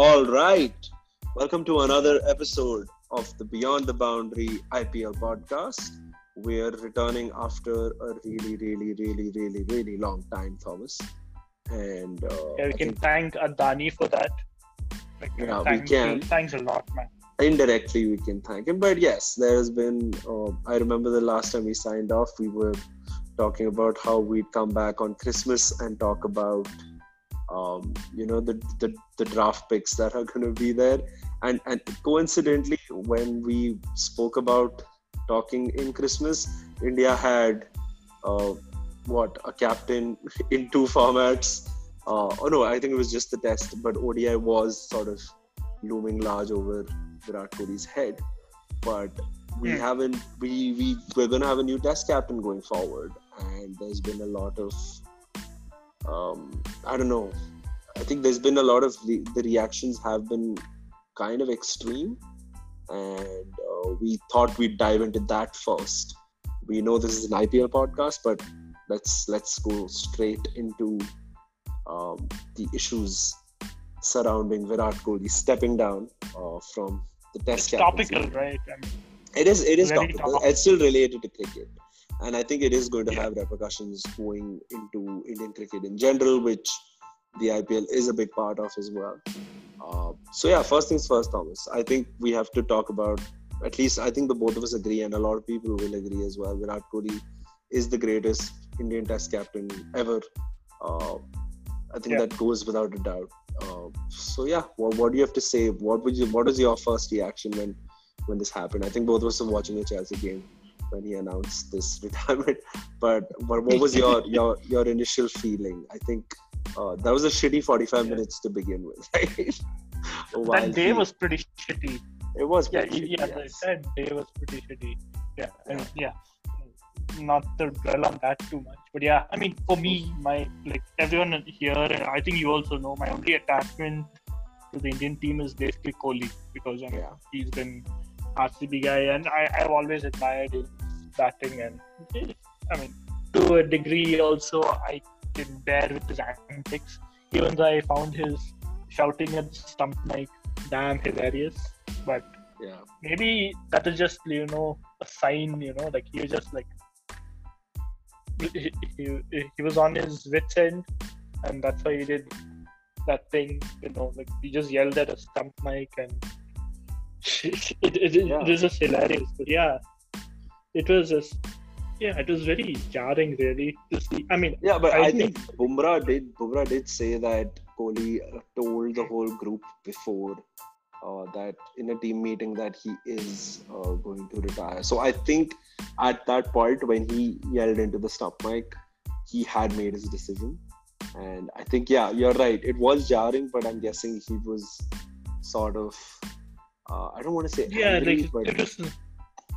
All right. Welcome to another episode of the Beyond the Boundary IPL podcast. We're returning after a really, really, really, really, really long time, Thomas. And uh, Yeah, we I can thank Adani for that. Like, Yeah, we can. Thanks a lot, man. indirectly we can thank him. But yes, there has been. Uh, I remember the last time we signed off, we were talking about how we'd come back on Christmas and talk about, um, you know, the, the the draft picks that are going to be there. And and coincidentally, when we spoke about talking in Christmas, India had uh, what a captain in two formats. Uh, oh no, I think it was just the test, but ODI was sort of looming large over Virat Kohli's head. But we Hmm. haven't. We we we're gonna have a new test captain going forward, and there's been a lot of. Um, I don't know. I think there's been a lot of the, the reactions have been kind of extreme, and uh, we thought we'd dive into that first. We know this is an IPL podcast, but let's let's go straight into um, the issues surrounding Virat Kohli stepping down uh, from the Test It's topical, right? I mean, It is it is topical. topical. It's still related to cricket, and I think it is going to Yeah. have repercussions going into Indian cricket in general, which the IPL is a big part of as well. Uh, so yeah, first things first, Thomas. I think we have to talk about at least I think the both of us agree, and a lot of people will agree as well. Virat Kohli is the greatest Indian Test captain ever. Uh, I think Yeah. that goes without a doubt. Uh, so yeah, what, what do you have to say? What would you? What was your first reaction when when this happened? I think both of us were watching the Chelsea game when he announced this retirement. But but what was your your your initial feeling? I think uh, that was a shitty 45 Yeah. minutes to begin with. Right? That day was pretty shitty. it was Yeah, pretty yeah, shitty, yes. that day was pretty shitty. Yeah, I mean, yeah. Not to dwell on that too much, but yeah, I mean, for me, my like everyone here, and I think you also know, my only attachment to the Indian team is basically Kohli because I mean, Yeah. he's been RCB guy, and I, I've always admired his batting, and I mean, to a degree, also I can bear with his antics, even though I found his shouting at the stump mic damn hilarious, but Yeah. maybe that is just you know a sign you know like he was just like he, he, he was on his wits end and that's why he did that thing you know like he just yelled at a stump mic and it, it, it, Yeah. it is just hilarious but yeah it was just yeah it was very jarring really to see i mean Yeah, but I I, think- think Bumrah did Bumrah did say that Kohli told the whole group before uh, that in a team meeting that he is uh, going to retire. So I think at that point when he yelled into the stump mic, he had made his decision. And I think yeah, you're right. It was jarring, but I'm guessing he was sort of uh, I don't want to say yeah angry, like but it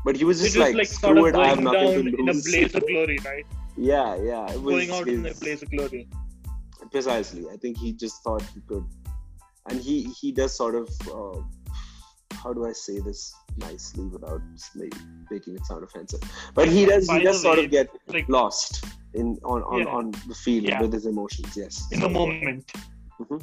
but he was just was like, like sort screw of it, I have going nothing to in a blaze of glory right yeah, yeah, it was going out in a blaze of glory precisely i think he just thought he could and he he does sort of uh, how do i say this nicely without like, making it sound offensive but he does By he does sort way, of get like lost in on on, Yeah. on the field Yeah. with his emotions yes in the moment. Mhm.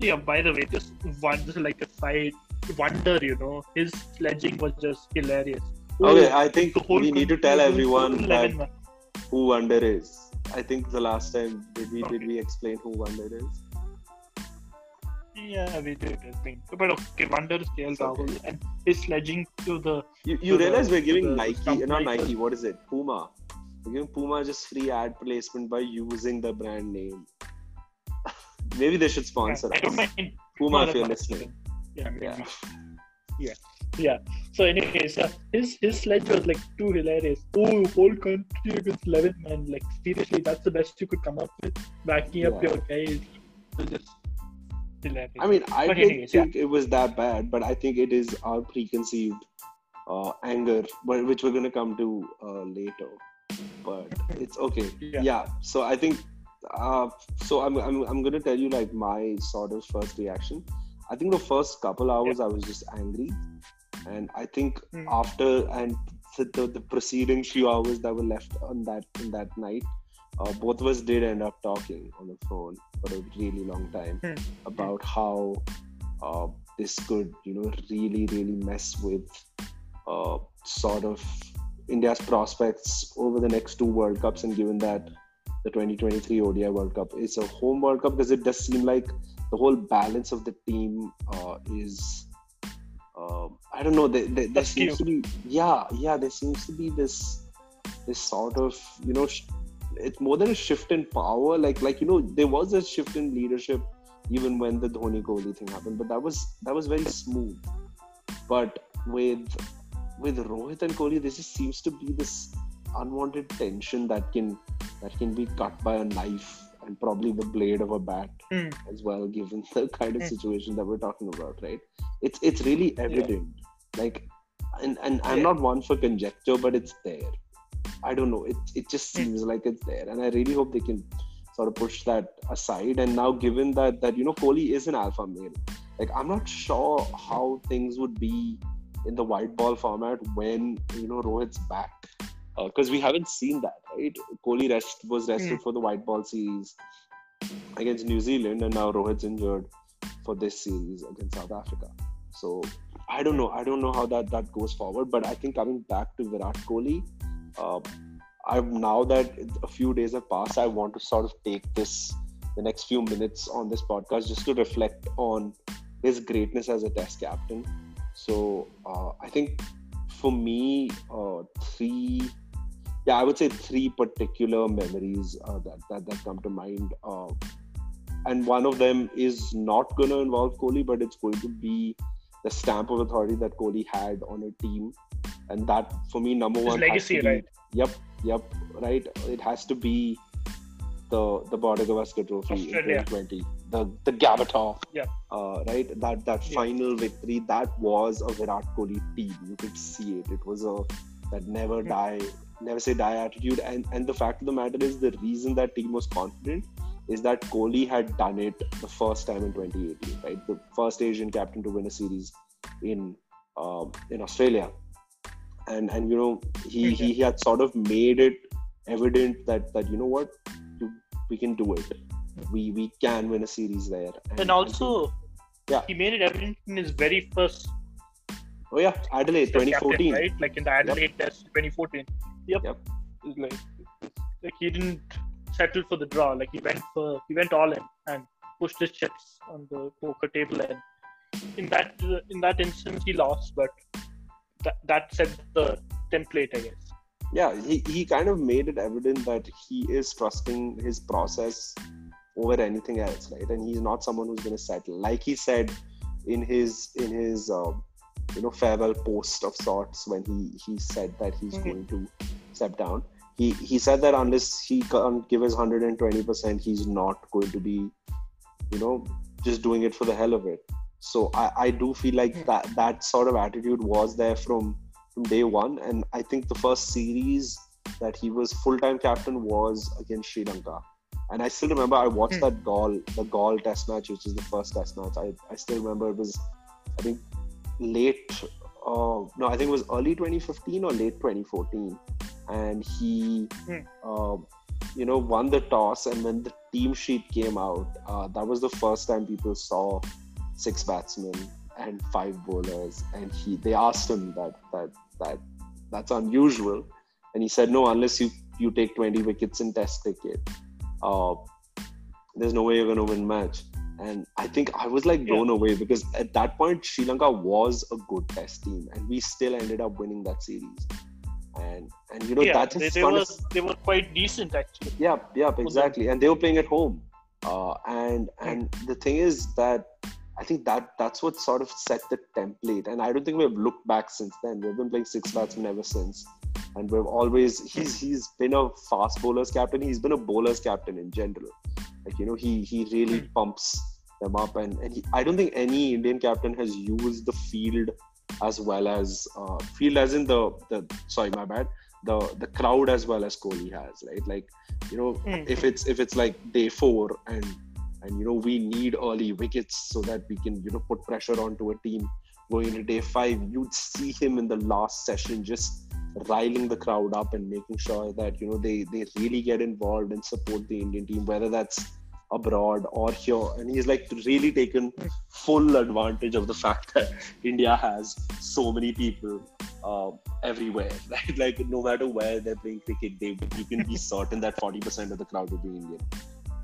Yeah, by the way, just one just like a side wonder, you know, his sledging was just hilarious. okay Oh, i think we need to tell everyone that who wonder is. I think the last time did we did we explain who wonder is? Yeah, we did, I think. But okay, Wonder is KL It's okay. And his sledging to the you, you To the- realize we're giving nike not nike what is it? Puma. We're giving puma just free ad placement by using the brand name. Maybe they should sponsor I don't us. mind. puma if you're listening Yeah, yeah Yeah. Yeah. So anyways, uh, his his sledge was like too hilarious. Oh, whole country against eleven man. Like seriously, that's the best you could come up with. Backing up Yeah. your guys. Just hilarious. I mean, I But don't anyways, yeah. think it was that bad, but I think it is our preconceived uh, anger, which we're gonna come to uh, later. But it's okay. Yeah. Yeah. So I think. Uh, so I'm, I'm I'm gonna tell you like my sort of first reaction. I think the first couple hours I was just angry, and I think Hmm. after and the, the, the preceding few hours that were left on that in that night, uh, both of us did end up talking on the phone for a really long time Hmm. about how uh, this could, you know, really, really mess with uh, sort of India's prospects over the next two World Cups. And given that the 2023 ODI World Cup is a home World Cup, because it does seem like the whole balance of the team uh, is. Uh, I don't know. There, there, there seems to be, yeah, yeah. There seems to be this, this sort of, you know, sh- it's more than a shift in power. Like, like you know, there was a shift in leadership even when the Dhoni Kohli thing happened. But that was that was very smooth. But with with Rohit and Kohli, there just seems to be this unwanted tension that can that can be cut by a knife and probably the blade of a bat mm. as well, given the kind of mm. situation that we're talking about, right? It's it's really evident. Yeah. Like and, and I'm yeah. not one for conjecture, but it's there. I don't know. It it just hmm. seems like it's there. And I really hope they can sort of push that aside. And now, given that that you know Kohli is an alpha male, like I'm not sure how things would be in the white ball format when you know Rohit's back, because uh, we haven't seen that, right? Kohli rest was rested mm. for the white ball series against New Zealand, and now Rohit's injured for this series against South Africa. So I don't know. I don't know how that that goes forward. But I think coming back to Virat Kohli, uh, I've now that a few days have passed, I want to sort of take this the next few minutes on this podcast just to reflect on his greatness as a test captain. So uh, I think for me, uh, three, yeah, I would say three particular memories uh, that, that that come to mind. Uh, and one of them is not going to involve Kohli, but it's going to be the stamp of authority that Kohli had on a team, and that for me, number His one, legacy, be, right? Yep, Yep, right. It has to be the the Border Gavaskar Trophy Australia. in 2020. The the Gavatar. Yeah. Uh, right. That that yeah. final victory. That was a Virat Kohli team. You could see it. It was a that never mm. die, never say die attitude. And and the fact of the matter is, the reason that team was confident is that Kohli had done it the first time in 2018. Right, the first Asian captain to win a series in um, in Australia. And and you know he he, he had sort of made it evident that that you know what? We can do it. We we can win a series there. And, and also yeah. he made it evident in his very first oh yeah. Adelaide 2014 captain, right? Like in the adelaide yep. test 2014 yep, yep. like like he didn't settle for the draw like he went for he went all in and pushed his chips on the poker table and in that in that instance he lost but that, that set the template, I guess. Yeah, he, he kind of made it evident that he is trusting his process over anything else, right? And he's not someone who's going to settle. Like he said in his in his uh, you know farewell post of sorts when he he said that he's mm-hmm. going to step down. He he said that unless he can't give his hundred and twenty percent, he's not going to be, you know, just doing it for the hell of it. So I, I do feel like hmm. that that sort of attitude was there from from day one, and I think the first series that he was full time captain was against Sri Lanka. And I still remember I watched mm. that Galle, the Galle test match, which is the first test match. I, I still remember it was, I think, late, uh, no, I think it was early 2015 or late 2014. And he, mm. uh, you know, won the toss. And when the team sheet came out, uh, that was the first time people saw six batsmen and five bowlers, and he they asked him that that that that's unusual, and he said no, unless you you take 20 wickets in Test cricket, uh, there's no way you're gonna win match. And I think I was like blown yeah. away because at that point Sri Lanka was a good Test team, and we still ended up winning that series. And and you know yeah, that's they, they were they were quite decent actually. Yeah, yeah, exactly. And they were playing at home. Uh, and and the thing is that I think that that's what sort of set the template. And I don't think we've looked back since then. We've been playing six batsmen ever since. And we've always he's he's been a fast bowlers captain. He's been a bowlers captain in general. Like you know, he he really hmm. pumps them up. And, and he, I don't think any Indian captain has used the field as well as uh, field as in the the sorry my bad the the crowd as well as Kohli has right like you know mm. if it's if it's like day four and and you know we need early wickets so that we can you know put pressure onto a team going into day five you'd see him in the last session just riling the crowd up and making sure that you know they they really get involved and support the indian team whether that's abroad or here. And he's like really taken full advantage of the fact that india has so many people uh, everywhere. Right like no matter where they're playing cricket they you can be certain that 40% of the crowd will be indian.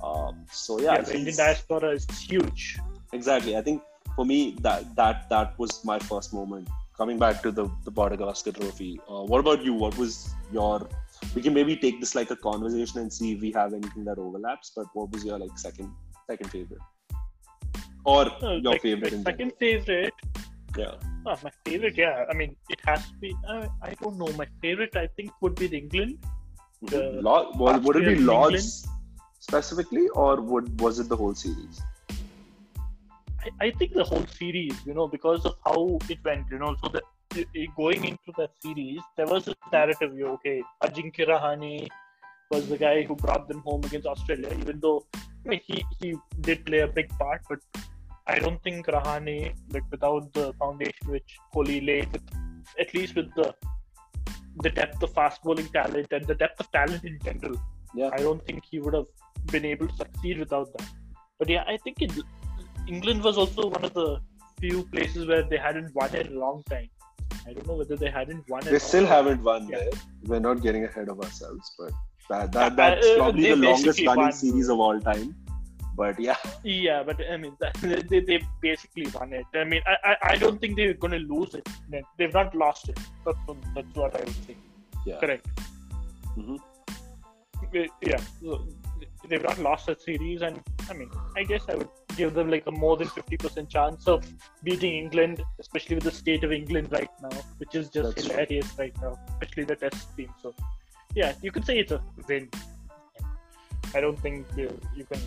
Um, so yeah, yeah the indian diaspora is huge. Exactly. I think for me that that that was my first moment. Coming back to the the Border Gavaskar Trophy. Uh, what about you? What was your we can maybe take this like a conversation and see if we have anything that overlaps. But what was your like second second favorite, or uh, your like, favorite? second favorite. Yeah. Oh, my favorite, yeah. I mean, it has to be. Uh, I don't know. My favorite, I think, would be the England. The Lord, would, would it be Lords specifically, or would was it the whole series? I, I think the whole series, you know, because of how it went, you know, so that going into the series, there was a narrative. Okay? Ajinkya Rahane was the guy who brought them home against Australia, even though I mean, he he did play a big part, but I don't think Rahane, like without the foundation which Kohli laid, at least with the the depth of fast bowling talent and the depth of talent in general, yeah. I don't think he would have been able to succeed without that. But yeah, I think it, England was also one of the few places where they hadn't won in a long time. I don't know whether they hadn't won. It. They still haven't won yeah. there. We're not getting ahead of ourselves, but that, that that's uh, probably the longest running series of all time. But yeah. Yeah, but I mean, they, they basically won it. I mean, I, I, I don't think they're going to lose it. They've not lost it. That's, that's what I would say. Yeah. Correct. Mm-hmm. Yeah. So they've not lost a series, and I mean, I guess I would give them like a more than 50% chance of beating England, especially with the state of England right now, which is just That's hilarious true. right now, especially the test team. So, yeah, you could say it's a win. I don't think you, you can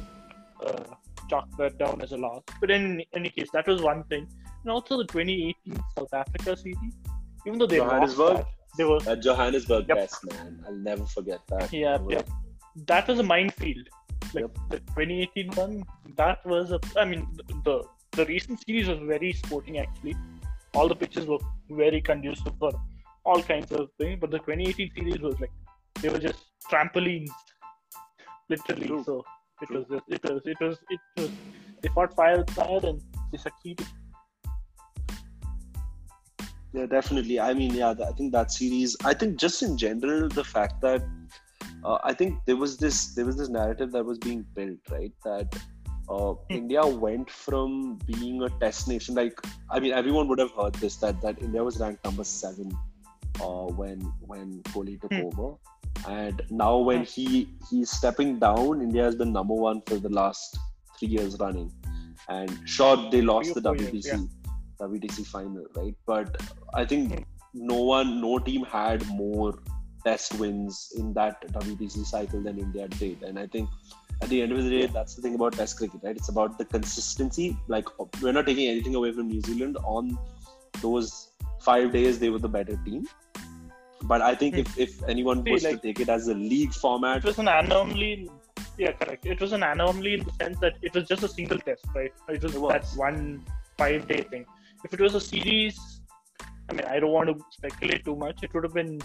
uh, chalk that down as a loss. But in any case, that was one thing. And also the 2018 South Africa series, even though they lost that, they were that Johannesburg yep. test, man. I'll never forget that. Yeah, yeah. That was a minefield like yep. the 2018 one, that was a. I mean, the the recent series was very sporting actually. All the pitches were very conducive for all kinds of things, but the 2018 series was like they were just trampolines, literally. True. So it True. was just, it was it was it was they fought fire with fire and they succeeded. Yeah, definitely. I mean, yeah, I think that series. I think just in general, the fact that uh, I think there was this there was this narrative that was being built, right? That uh, hmm. India went from being a test nation, like I mean, everyone would have heard this that that India was ranked number seven uh, when when Kohli took mm. over, and now when hmm. he he's stepping down, India has been number one for the last three years running, and sure they lost the WTC years, yeah. WTC final, right? But I think hmm. no one, no team had more test wins in that WTC cycle than India did. And I think at the end of the day, that's the thing about Test cricket, right? It's about the consistency. Like we're not taking anything away from New Zealand. On those five days, they were the better team. But I think if, if anyone was like, to take it as a league format, it was an anomaly. Yeah, correct. It was an anomaly in the sense that it was just a single test, right? It was, it was. that one five day thing. If it was a series, I mean, I don't want to speculate too much. It would have been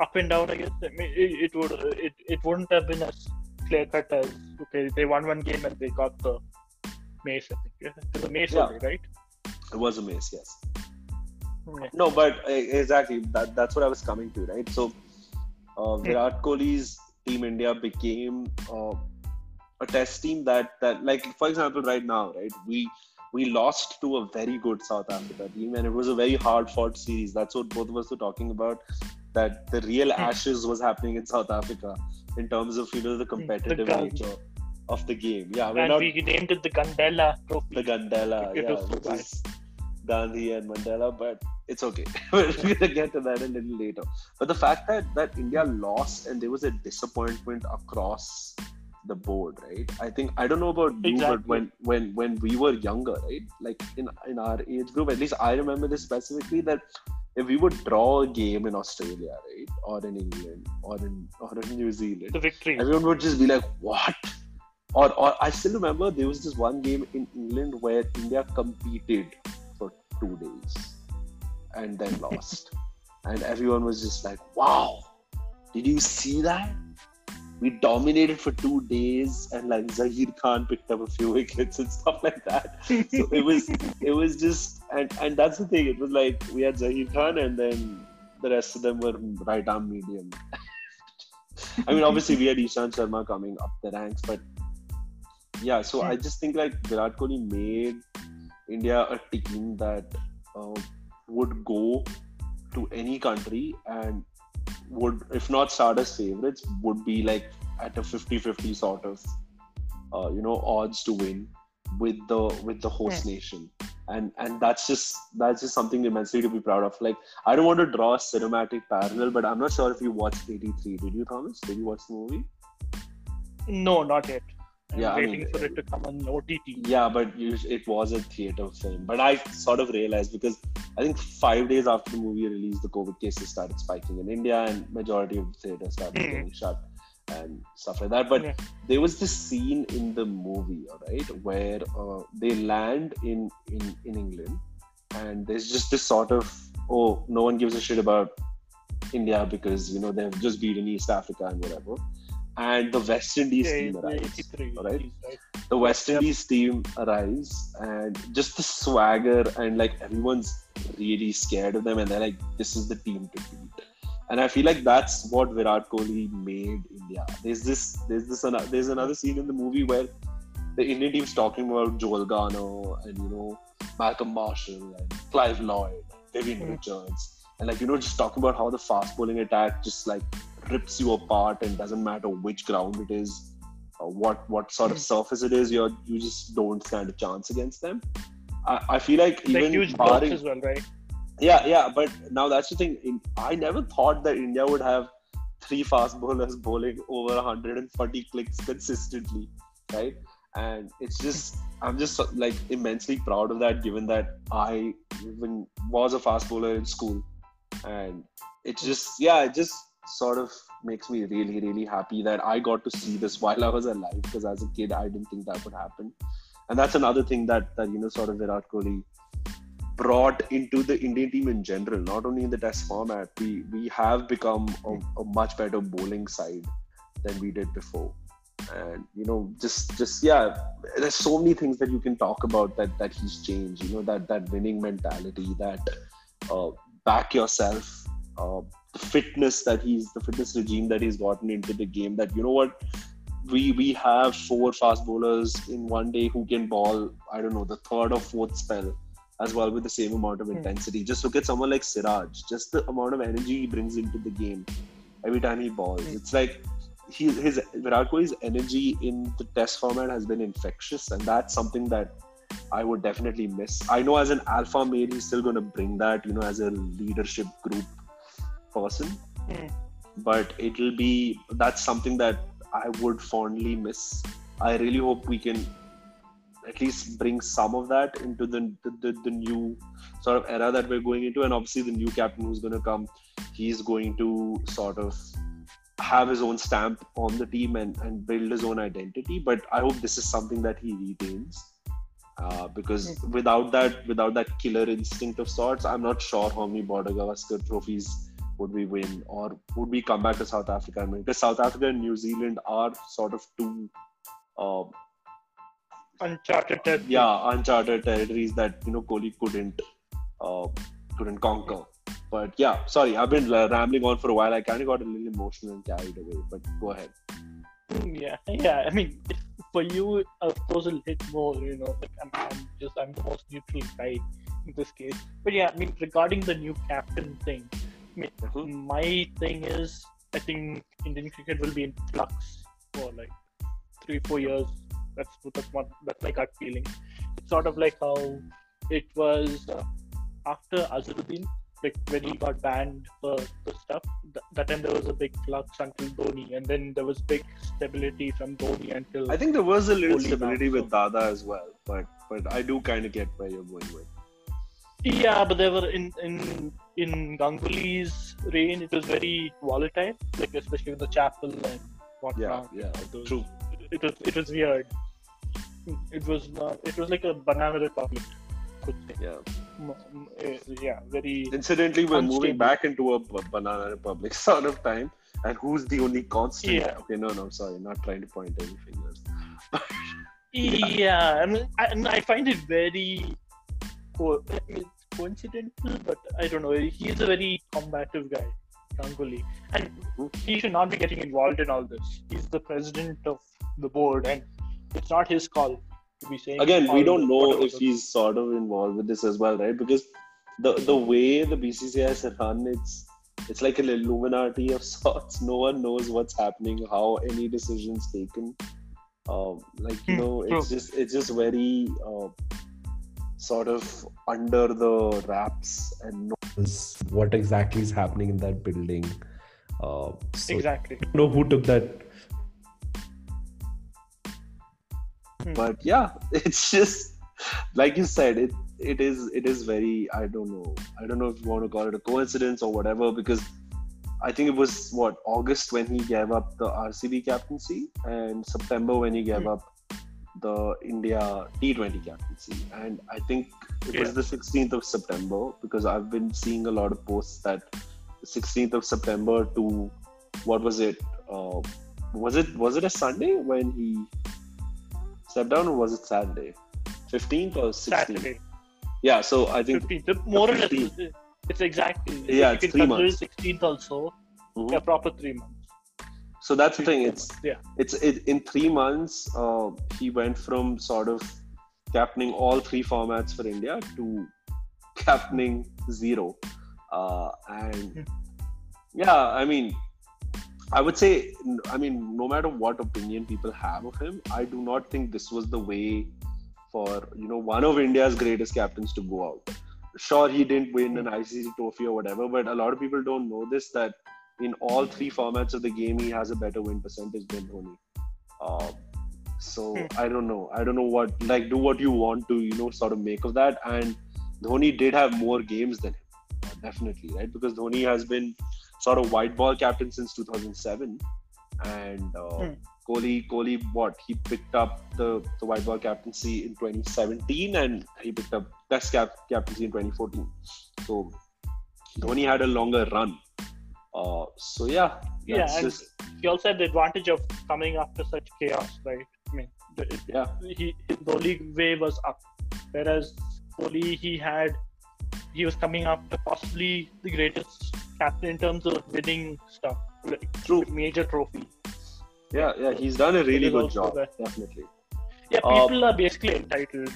up and down. I guess I mean, it, it would it, it wouldn't have been as clear cut as okay they won one game and they got the mace. I think yeah. it was a mace, yeah. only, right? It was a mace, yes. Yeah. No, but uh, exactly that that's what I was coming to, right? So uh, hmm. Virat Kohli's Team India became uh, a test team that that like for example right now, right we we lost to a very good South Africa team, and it was a very hard fought series. That's what both of us were talking about that the real ashes was happening in South Africa in terms of you know the competitive the nature of the game. Yeah, and not, we named it the Gandela Trophy. The Gandela, yeah, which is Gandhi and Mandela, but it's okay. we're gonna get to that a little later. But the fact that that India lost and there was a disappointment across the board, right? I think I don't know about you, exactly. but when when when we were younger, right? Like in in our age group, at least I remember this specifically that if we would draw a game in Australia, right, or in England, or in or in New Zealand, the victory, everyone would just be like, "What?" Or, or I still remember there was this one game in England where India competed for two days and then lost, and everyone was just like, "Wow, did you see that?" We dominated for two days, and like Zaheer Khan picked up a few wickets and stuff like that. So it was it was just and and that's the thing. It was like we had Zaheer Khan, and then the rest of them were right arm medium. I mean, obviously we had Ishant Sharma coming up the ranks, but yeah. So I just think like Virat Kohli made India a team that uh, would go to any country and would, if not start as favorites, would be like at a 50-50 sort of, uh, you know, odds to win with the with the host nation. And and that's just that's just something immensely to be proud of. Like i don't want to draw a cinematic parallel but i'm not sure if you watched 83 did you thomas? Did you watch the movie? No not yet. I'm yeah, waiting I mean, for it to come on OTT. Yeah, but it was a theater film. But I sort of realized because I think five days after the movie released, the COVID cases started spiking in India, and majority of the theaters started Mhm. getting shut and stuff like that. But Yeah. there was this scene in the movie, all right, where uh, they land in, in in England, and there's just this sort of oh, no one gives a shit about India because you know they've just beaten in East Africa and whatever. And the West Indies Yeah, team arrives alright? right. the West. Indies team arrives and just the swagger and like everyone's really scared of them and they're like, this is the team to beat. And I feel like that's what Virat Kohli made India. There's this, there's this, there's another scene in the movie where the Indian team's talking about Joel Garner and you know Malcolm Marshall and Clive Lloyd, Vivian Mm. Richards, and like you know just talking about how the fast bowling attack just like rips you apart and doesn't matter which ground it is uh, what what sort of surface it is, you're you just don't stand a chance against them. I, I feel like Like even huge blocks barring, as well, right? yeah, yeah. But now that's the thing. In, I never thought that India would have three fast bowlers bowling over 140 clicks consistently, right? And it's just I'm just like immensely proud of that, given that I even was a fast bowler in school, and it's just yeah, it just sort of makes me really really happy that I got to see this while I was alive because as a kid I didn't think that would happen, and that's another thing that that you know sort of Virat Kohli brought into the Indian team in general, not only in the test format, we we have become a, a much better bowling side than we did before. And you know, just just yeah, there's so many things that you can talk about that that he's changed. You know, that that winning mentality, that uh, back yourself, uh, fitness that he's the fitness regime that he's gotten into the game. That you know what, we we have four fast bowlers in one day who can ball. I don't know the third or fourth spell as well with the same amount of Hmm. intensity. Just look at someone like Siraj, just the amount of energy he brings into the game every time he balls. It's like he, his Virat Kohli's energy in the test format has been infectious, and that's something that I would definitely miss. I know as an alpha male, he's still going to bring that, you know, as a leadership group person, Hmm. but it'll be that's something that I would fondly miss. I really hope we can at least bring some of that into the, the, the, new sort of era that we're going into. And obviously the new captain who's going to come he's going to sort of have his own stamp on the team and, and build his own identity. But i hope this is something that he retains. Uh, because without that without that killer instinct of sorts i'm not sure how many border gavaskar trophies would we win or would we come back to south africa because south africa and new zealand are sort of two uh, Uncharted territory. yeah uncharted territories that you know Kohli couldn't uh, couldn't conquer. But yeah, sorry, I've been rambling on for a while. I kind of got a little emotional and carried away. But go ahead. Yeah, yeah. I mean, for you, of course, a little more. You know, like I'm, I'm just I'm the most neutral guy in this case. But yeah, I mean, regarding the new captain thing, Mhm. my thing is, I think Indian cricket will be in flux for like three, four years. That's that's what that's my gut feeling. It's sort of like how it was uh, after Azharuddin, like when he got banned for the stuff. Th- that time there was a big flux until Dhoni, and then there was big stability from Dhoni until. I think there was a little stability back, with Dada as well. But but I do kind of get where you're going with. Yeah, but they were in in in Ganguly's reign. It was very volatile, like especially with the Chappell and whatnot. Yeah, yeah, Those- true. It was it was weird. It was not. It was like a banana republic. Could say. Yeah. Eh, Yeah, very. Incidentally, we're moving back into a banana republic sort of time. and who's the only constant. Yeah. Okay, no, no, sorry, not trying to point any fingers. Yeah, I mean, I, and I find it very it's coincidental, but I don't know. He's a very combative guy, Ganguly, and he should not be getting involved in all this. He's the president of the board, and it's not his call to be saying. Again, we don't know whatever if he's sort of involved with this as well, right? Because the the way the BCCI is run, it's it's like an Illuminati of sorts. No one knows what's happening, how any decisions taken. Um, like you Hmm, know, it's just it's just very uh, sort of under the wraps and no was what exactly is happening in that building. Uh, so exactly. I don't know who took that. but yeah it's just like you said it it is it is very i don't know i don't know if you want to call it a coincidence or whatever because i think it was what august when he gave up the rcb captaincy and september when he gave Hmm. up the india t20 captaincy and i think it was the 16th of september because i've been seeing a lot of posts that the 16th of september to what was it uh, was it was it a sunday when he stepped down or was it Saturday? 15th or 16th? Saturday, Yeah, so I think 15th. More or less, it's exactly. Yeah, you it's can three consider months. 16th also. Mhm. Yeah, proper three months. So that's the thing. It's yeah. it's it, in three months. Uh, he went from sort of captaining all three formats for India to captaining zero, uh, and Hmm. yeah, I mean, I would say, I mean, no matter what opinion people have of him, I do not think this was the way for you know one of India's greatest captains to go out. Sure, he didn't win an ICC trophy or whatever, but a lot of people don't know this that in all three formats of the game, he has a better win percentage than Dhoni. Uh, so Hmm. I don't know. I don't know what like do what you want to you know sort of make of that. And Dhoni did have more games than him, definitely, right? Because Dhoni has been sort of white ball captain since 2007, and uh, Hmm. Kohli, Kohli, what he picked up the the white ball captaincy in 2017, and he picked up Test cap- captaincy in 2014. So Dhoni had a longer run. Uh, so yeah, Yeah, just He also had the advantage of coming after such chaos, right? I mean, the, yeah. he the only way was up, whereas Kohli he had he was coming after possibly the greatest captain in terms of winning stuff, like True. major trophy. Yeah, yeah, he's done a really good job, definitely. Yeah, Uh, people are basically entitled.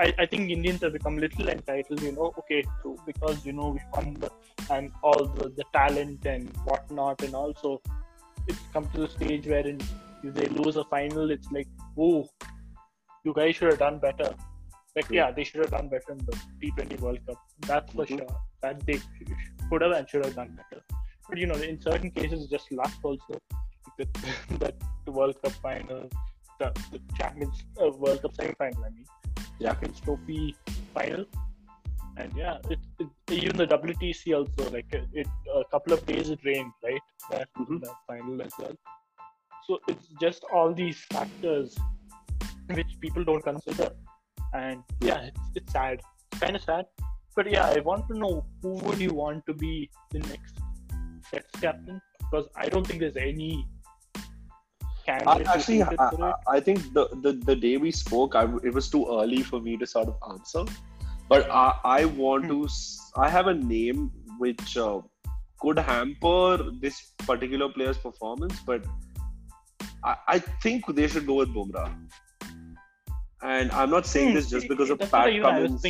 I, I think Indians have become little entitled, you know, okay, true, because, you know, we won the, and all the, the talent and whatnot, and also it's come to the stage wherein if they lose a final, it's like, oh, you guys should have done better. Like, yeah, they should have done better in the T20 World Cup. That's for Mhm. sure. That they could have and should have done better. But, you know, in certain cases, just luck also. That, the World Cup final, the, the Champions uh, World Cup semi-final. I mean, Yeah. Champions Trophy final, and yeah, it, it, even the WTC also like it, it a couple of days it rained right that, Mhm. that final as well. So it's just all these factors which people don't consider, and yeah, it's, it's sad. Kind of sad, but yeah, I want to know who would you want to be the next Test captain because I don't think there's any. I, candidate who actually, I. I think the, the, the day we spoke, I, it was too early for me to sort of answer. But I, I want Hmm. to, I have a name which uh, could hamper this particular player's performance, but I, I think they should go with Bumrah. And I'm not saying Hmm, this just because of that's Pat Cummins.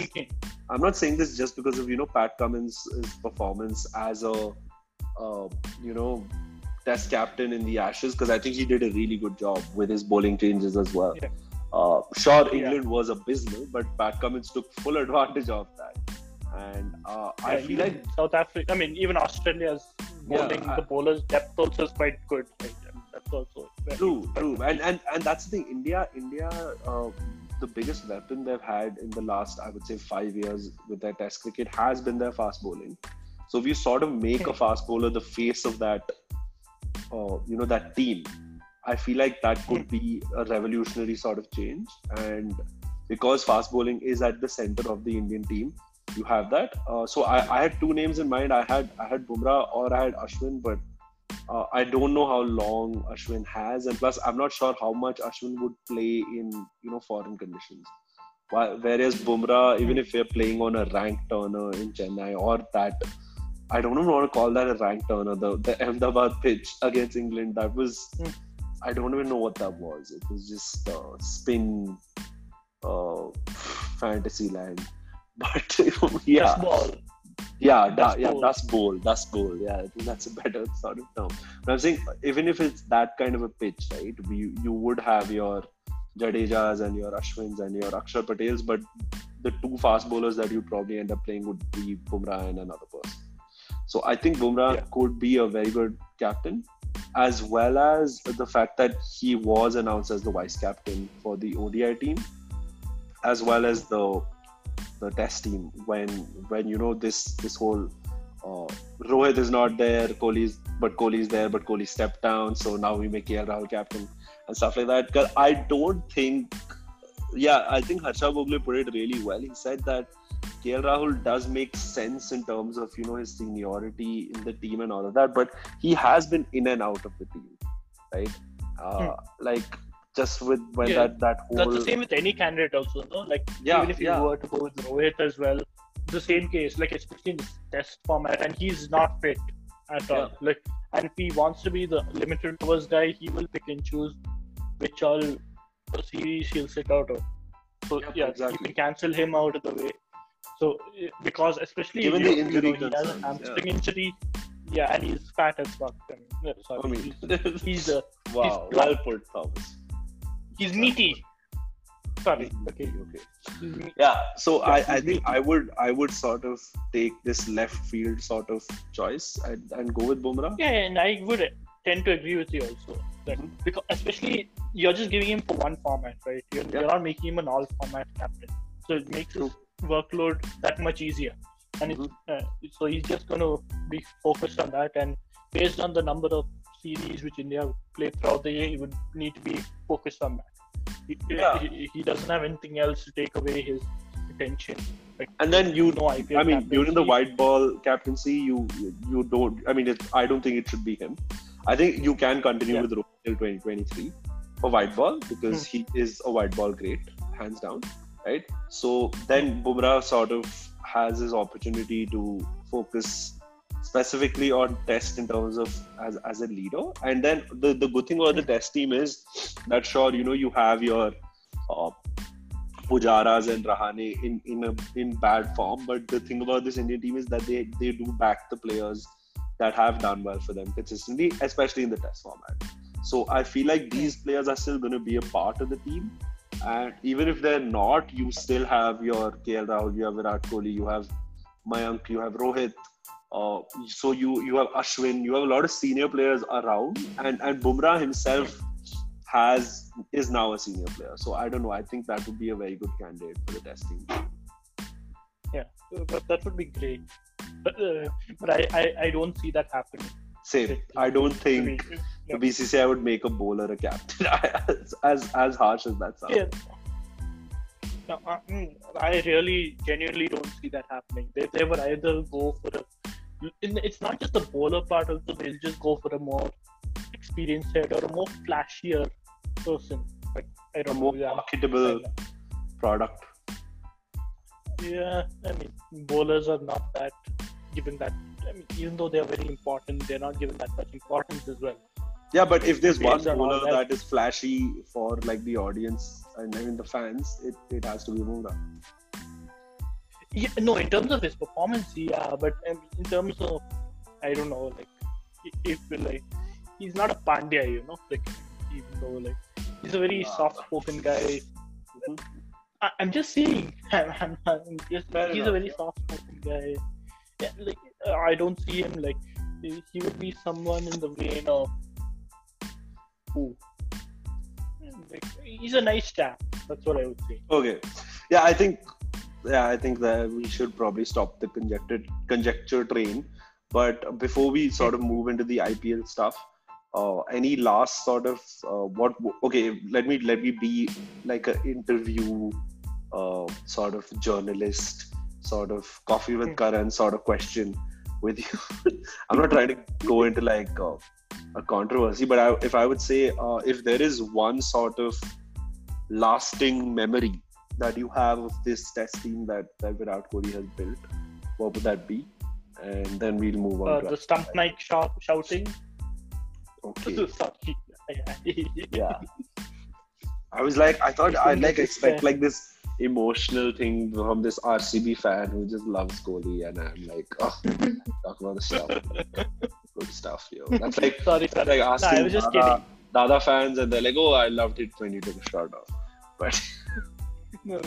I'm not saying this just because of you know Pat Cummins' performance as a uh, you know test captain in the Ashes because I think he did a really good job with his bowling changes as well. Yeah. Uh, sure, Yeah. England was abysmal, but Pat Cummins took full advantage of that. And uh, I feel like South Africa. I mean, even Australia's Yeah, bowling, I- the bowlers' depth also is quite good. Right? That's also very true, true, and and and that's the thing. India, India, uh, the biggest weapon they've had in the last, I would say, five years with their Test cricket has been their fast bowling. So if you sort of make a fast bowler the face of that, uh, you know, that team, I feel like that could be a revolutionary sort of change. And because fast bowling is at the center of the Indian team, you have that. Uh, so I, I had two names in mind. I had I had Bumrah or I had Ashwin, but uh, I don't know how long Ashwin has, and plus I'm not sure how much Ashwin would play in you know foreign conditions. Whereas Bumrah, even if we're playing on a ranked turner in Chennai or that, I don't even want to call that a rank turner. The the Ahmedabad pitch against England that was, Hmm. I don't even know what that was. It was just uh, spin, uh, fantasy land. But yeah, Dust ball. yeah, da, yeah, dust bowl, dust bowl. Yeah, I think that's a better sort of term. But I'm saying, even if it's that kind of a pitch, right? We, you would have your Jadejas and your Ashwins and your Akshar Patels, but the two fast bowlers that you probably end up playing would be Bumrah and another person. So I think Bumrah Yeah. could be a very good captain, as well as the fact that he was announced as the vice captain for the ODI team, as well as the the test team when when you know this this whole uh, Rohit is not there, Kohli's but Kohli's there, but Kohli stepped down, so now we make KL Rahul captain and stuff like that. Because I don't think, yeah, I think Harsha Bhogle put it really well. He said that KL Rahul does make sense in terms of you know his seniority in the team and all of that, but he has been in and out of the team, right? Uh, Like just with when Yeah, that that whole That's the same with any candidate also, no? Like yeah even if you were to go with Rohit as well, the same case, like especially in this test format, and he's not fit at all. Like, and if he wants to be the limited overs guy, he will pick and choose which all series he'll sit out of. So Yep, yeah, exactly. you can cancel him out of the way. So eh, because especially Given you, the injury he has a concerns, hamstring injury, yeah, and he's fat as fuck. I mean, sorry, I mean, he's, he's uh, wow, he's well put, Thomas. he's meaty. Sorry, okay. okay. Yeah, so I, Yeah, I think I would I would sort of take this left field sort of choice and, and go with Bumrah. Yeah, and I would tend to agree with you also. That Mhm. because especially you're just giving him for one format, right? You're, Yeah. you're not making him an all format captain, so it makes his workload that much easier. And it's, uh, so he's just going to be focused on that, and based on the number of series which India would play throughout the year, he would need to be focused on that. He, Yeah. he, he doesn't have anything else to take away his attention. Like, And then you know, I mean, during the white ball captaincy, you you don't. I mean, it, I don't think it should be him. I think you can continue Yeah. with Rohit till 2023 for white ball because Hmm. he is a white ball great, hands down, right? So then Bumrah sort of has his opportunity to focus specifically on test in terms of as, as a leader. And then the, the good thing about the test team is that sure, you know, you have your uh, Pujaras and Rahane in in a in bad form. But the thing about this Indian team is that they they do back the players that have done well for them consistently, especially in the test format. So I feel like these players are still going to be a part of the team. And even if they're not, you still have your KL Rahul, you have Virat Kohli, you have Mayank, you have Rohit. Uh, so you you have Ashwin, you have a lot of senior players around, and and Bumrah himself has is now a senior player. So I don't know. I think that would be a very good candidate for the testing. Yeah, but that would be great. But, uh, but I, I, I don't see that happening. Same. I don't think the BCCI would make a bowler a captain. as, as as harsh as that sounds. yeah. No, I, mm, I really genuinely don't see that happening. They, they would either go for a. in- It's not just the bowler part of the. They'll just go for a more experienced head or a more flashier person. Like I A don't more know. Yeah, marketable product. yeah, I mean, bowlers are not that given that. I mean, even though they are very important, they're not given that much importance as well. Yeah, but if there's one bowler that- is flashy for like the audience and I mean the fans, it, it has to be Bumrah. Yeah, no, in terms of his performance, yeah, but in terms of, I don't know, like, if like, he's not a Pandya, you know, like, even though like, he's a very soft-spoken guy. Mhm. I, I'm just saying, I'm, I'm, I'm just, he's enough, a very yeah. soft-spoken guy. Yeah, like, I don't see him like, he would be someone in the vein of, who, like, he's a nice chap. That's what I would say. Okay. Yeah, I think yeah, I think that we should probably stop the conjecture conjecture train. But before we sort of move into the IPL stuff, uh, any last sort of uh, what? Okay, let me let me be like an interview uh, sort of journalist, sort of coffee with. Karan sort of question with you. I'm not trying to go into like uh, a controversy, but I, if I would say, uh, if there is one sort of lasting memory that you have of this test team that, that Virat Kohli has built, what would that be? And then we'll move on. Uh, to the stump night shout, shouting. okay. Yeah. I was like, I thought I'd like expect like this emotional thing from this RCB fan who just loves Kohli, and I'm like, oh, talk about the stuff, good stuff, yo. That's like Sorry, that's sorry. like No, asking I was just Dada, Dada fans, and they're like, oh, I loved it when you took a shot off. But No.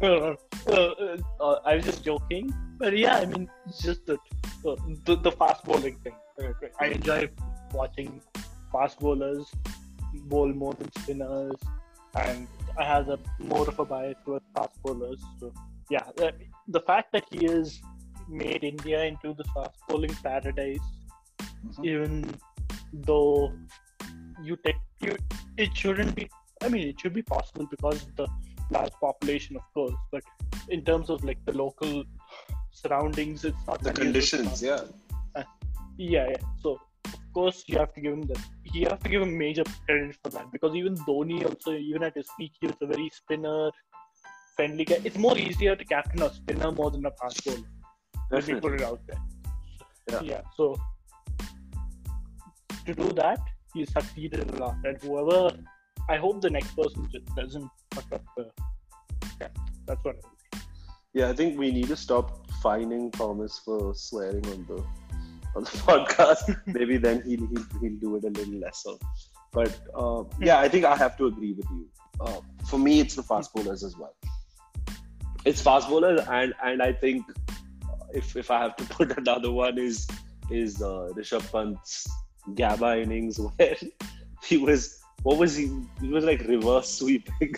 no, no. Uh, uh, I was just joking, but yeah, I mean, just the uh, the, the fast bowling thing. I enjoy watching fast bowlers bowl more than spinners, and I have a more of a bias towards fast bowlers. So yeah, uh, the fact that he has made India into the fast bowling paradise, even though you take you, it shouldn't be. I mean, it should be possible because of the large population, of course. But in terms of like the local surroundings, it's not the conditions, yeah. Yeah, yeah. So course you have to give him that. You have to give him major credit for that because even Dhoni also, even at his peak, he was a very spinner friendly guy. It's more easier to captain a spinner more than a fast bowler. Let me put it out there. Yeah. Yeah. So to do that, he succeeded a lot. And whoever, I hope the next person just doesn't fuck up the. Yeah, that's what. I Yeah, I think we need to stop fining Thomas for swearing on the on the podcast. Maybe then he'll, he'll he'll do it a little lesser. But uh, yeah, I think I have to agree with you. Uh, for me, it's the fast bowlers as well. It's fast bowlers, and and I think if if I have to put another one is is uh, Rishabh Pant's Gaba innings where he was what was he? He was like reverse sweeping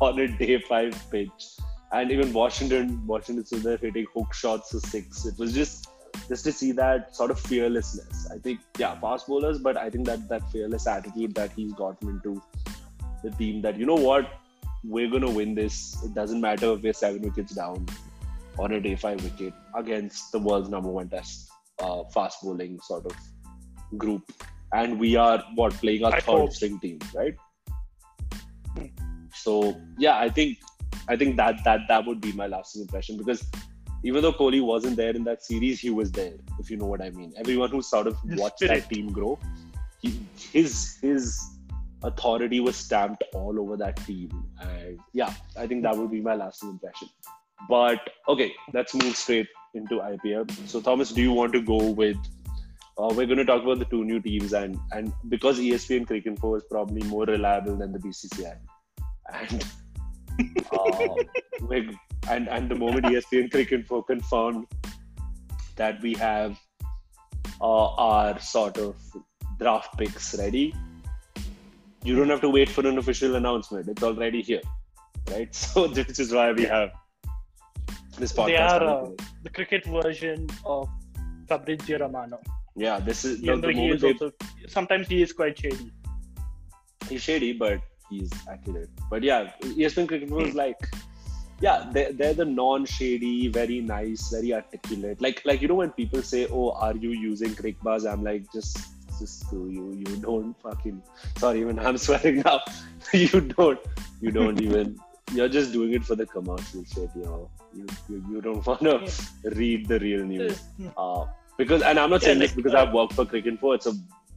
on a day five pitch and even Washington, Washington Sundar hitting hook shots to six. It was just just to see that sort of fearlessness. I think, yeah, fast bowlers, but I think that that fearless attitude that he's gotten into the team. That you know what, we're gonna win this. It doesn't matter if we're seven wickets down on a day five wicket against the world's number one test uh, fast bowling sort of group, and we are what playing our I third hope. string team, right? So yeah, I think I think that that that would be my lasting impression because even though Kohli wasn't there in that series, he was there. If you know what I mean. Everyone who sort of watched that team grow, he, his his authority was stamped all over that team, and yeah, I think that would be my lasting impression. But okay, let's move straight into IPL. So Thomas, do you want to go with? Uh, we're going to talk about the two new teams, and and because ESPN Cricket Info is probably more reliable than the BCCI, and uh, we're, and and the moment ESPN Cricket Info confirmed that we have uh, our sort of draft picks ready, you don't have to wait for an official announcement. It's already here, right? So this is why we have this podcast. They are, uh, the cricket version of Fabrizio Romano. yeah, this is the, the he moment is they also sometimes he is quite shady. he's shady, but he's accurate. But yeah, ESPN Cricket was like, yeah, they're, they're the non-shady, very nice, very articulate. Like like you know when people say, "Oh, are you using Cricbuzz?" I'm like, just just screw you. You don't fucking. Sorry, even I'm swearing now. you don't. You don't even. You're just doing it for the commercial shit, yo. You you, you don't wanna read the real news. Uh, because and I'm not saying like, this because uh, I've worked for Cricinfo. It's a